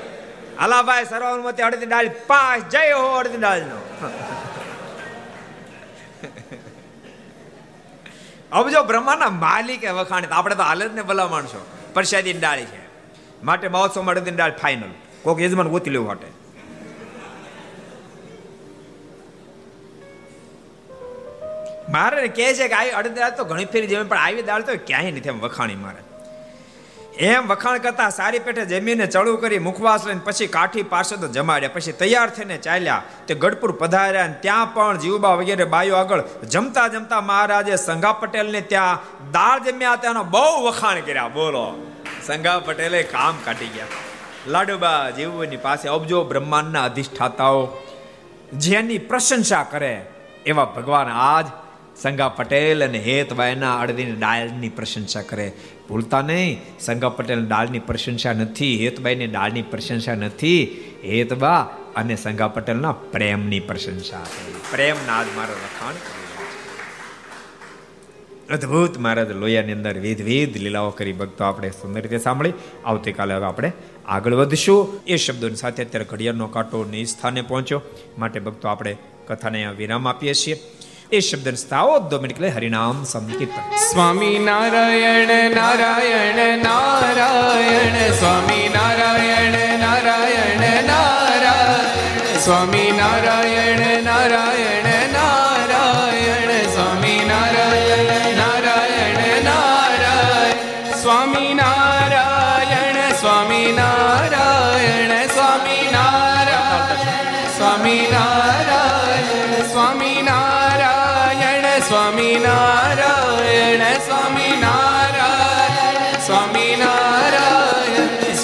S2: હાલા ભાઈ, સર્વાનુમતે અડધી ડાળ પાસ. જય હો અડધી ડાળનો હવે જો બ્રહ્માના માલિકે વખાણી આપણે તો હાલે જ ને ભલા માણસો. પરસાદી ડાળી છે. માટે મહોત્સવમાં અડધી ડાળ ફાઇનલ કોક યજમાન ગોતી લેવું માટે મારે કહે છે કે આવી અડધી દાળ તો ઘણી ફેરી જમી પણ આવી દાળ તો ક્યાંય નથી એમ વખાણી મારે. એમ વખાણ કરતા સારી પેટે જમીને ચડું કરી મુખવાસ લઈને પછી કાઠી પાર્ષદો જમાડ્યા. પછી તૈયાર થઈને ચાલ્યા. તે ગઢપુર પધાર્યા અને ત્યાં પણ જીવબા વગેરે બાયો આગળ જમતા જમતા મહારાજે સંઘા પટેલને ત્યાં દાળ જમ્યા ત્યાંનો બહુ વખાણ કર્યા. બોલો. સંઘા પટેલે કામ કાઢી ગયા. લાડુબા જીવની પાસે અબજો બ્રહ્માંડના અધિષ્ઠાતાઓ જેની પ્રશંસા કરે એવા ભગવાન આજ સંગા પટેલ અને હેતબાઈના અડદીની ડાળની પ્રશંસા કરે. ભૂલતા નહીં, સંગા પટેલ ડાળની પ્રશંસા નથી હેતબાઈની ડાળની પ્રશંસા નથી હેતબા અને સંગા પટેલના પ્રેમની પ્રશંસા પ્રેમના આજ મારો લખાણ અદ્ભુત મહારાજ, લોયાની અંદર વિધ વિધ લીલાઓ કરી ભક્તો આપણે સુંદર રીતે સાંભળી. આવતીકાલે હવે આપણે આગળ વધશું. એ શબ્દોની સાથે અત્યારે ઘડિયાળનો કાંટો નિ સ્થાને પહોંચ્યો. માટે ભક્તો આપણે કથાને વિરામ આપીએ છીએ. એ શબ્દ સ્થાવો દો એટલે હરિનામ સંકીર્તન.
S1: સ્વામી નારાયણ નારાયણ નારાયણ, સ્વામી નારાયણ નારાયણ નારાયણ, સ્વામી નારાયણ નારાયણ.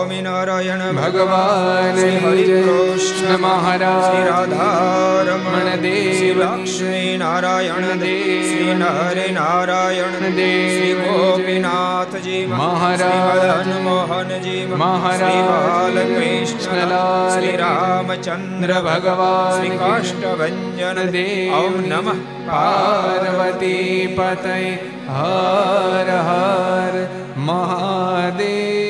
S2: સ્વામિનારાયણ
S1: ભગવાન
S2: કૃષ્ણ
S1: મહારાજ
S2: શ્રી રાધારમણ
S1: દેવ
S2: લક્ષ્મી નારાયણ
S1: દેવ
S2: શ્રી હરે નારાયણ
S1: દેવ
S2: શ્રી ગોપીનાથજી
S1: મહારાજ
S2: મોહનજી
S1: મહારાજ
S2: બાલકૃષ્ણ શ્રી રામચંદ્ર
S1: ભગવાન
S2: શ્રી કાષ્ટભન
S1: દેવ
S2: ઓમ નમઃ
S1: પાર્વતી પતય હર હર મહાદેવ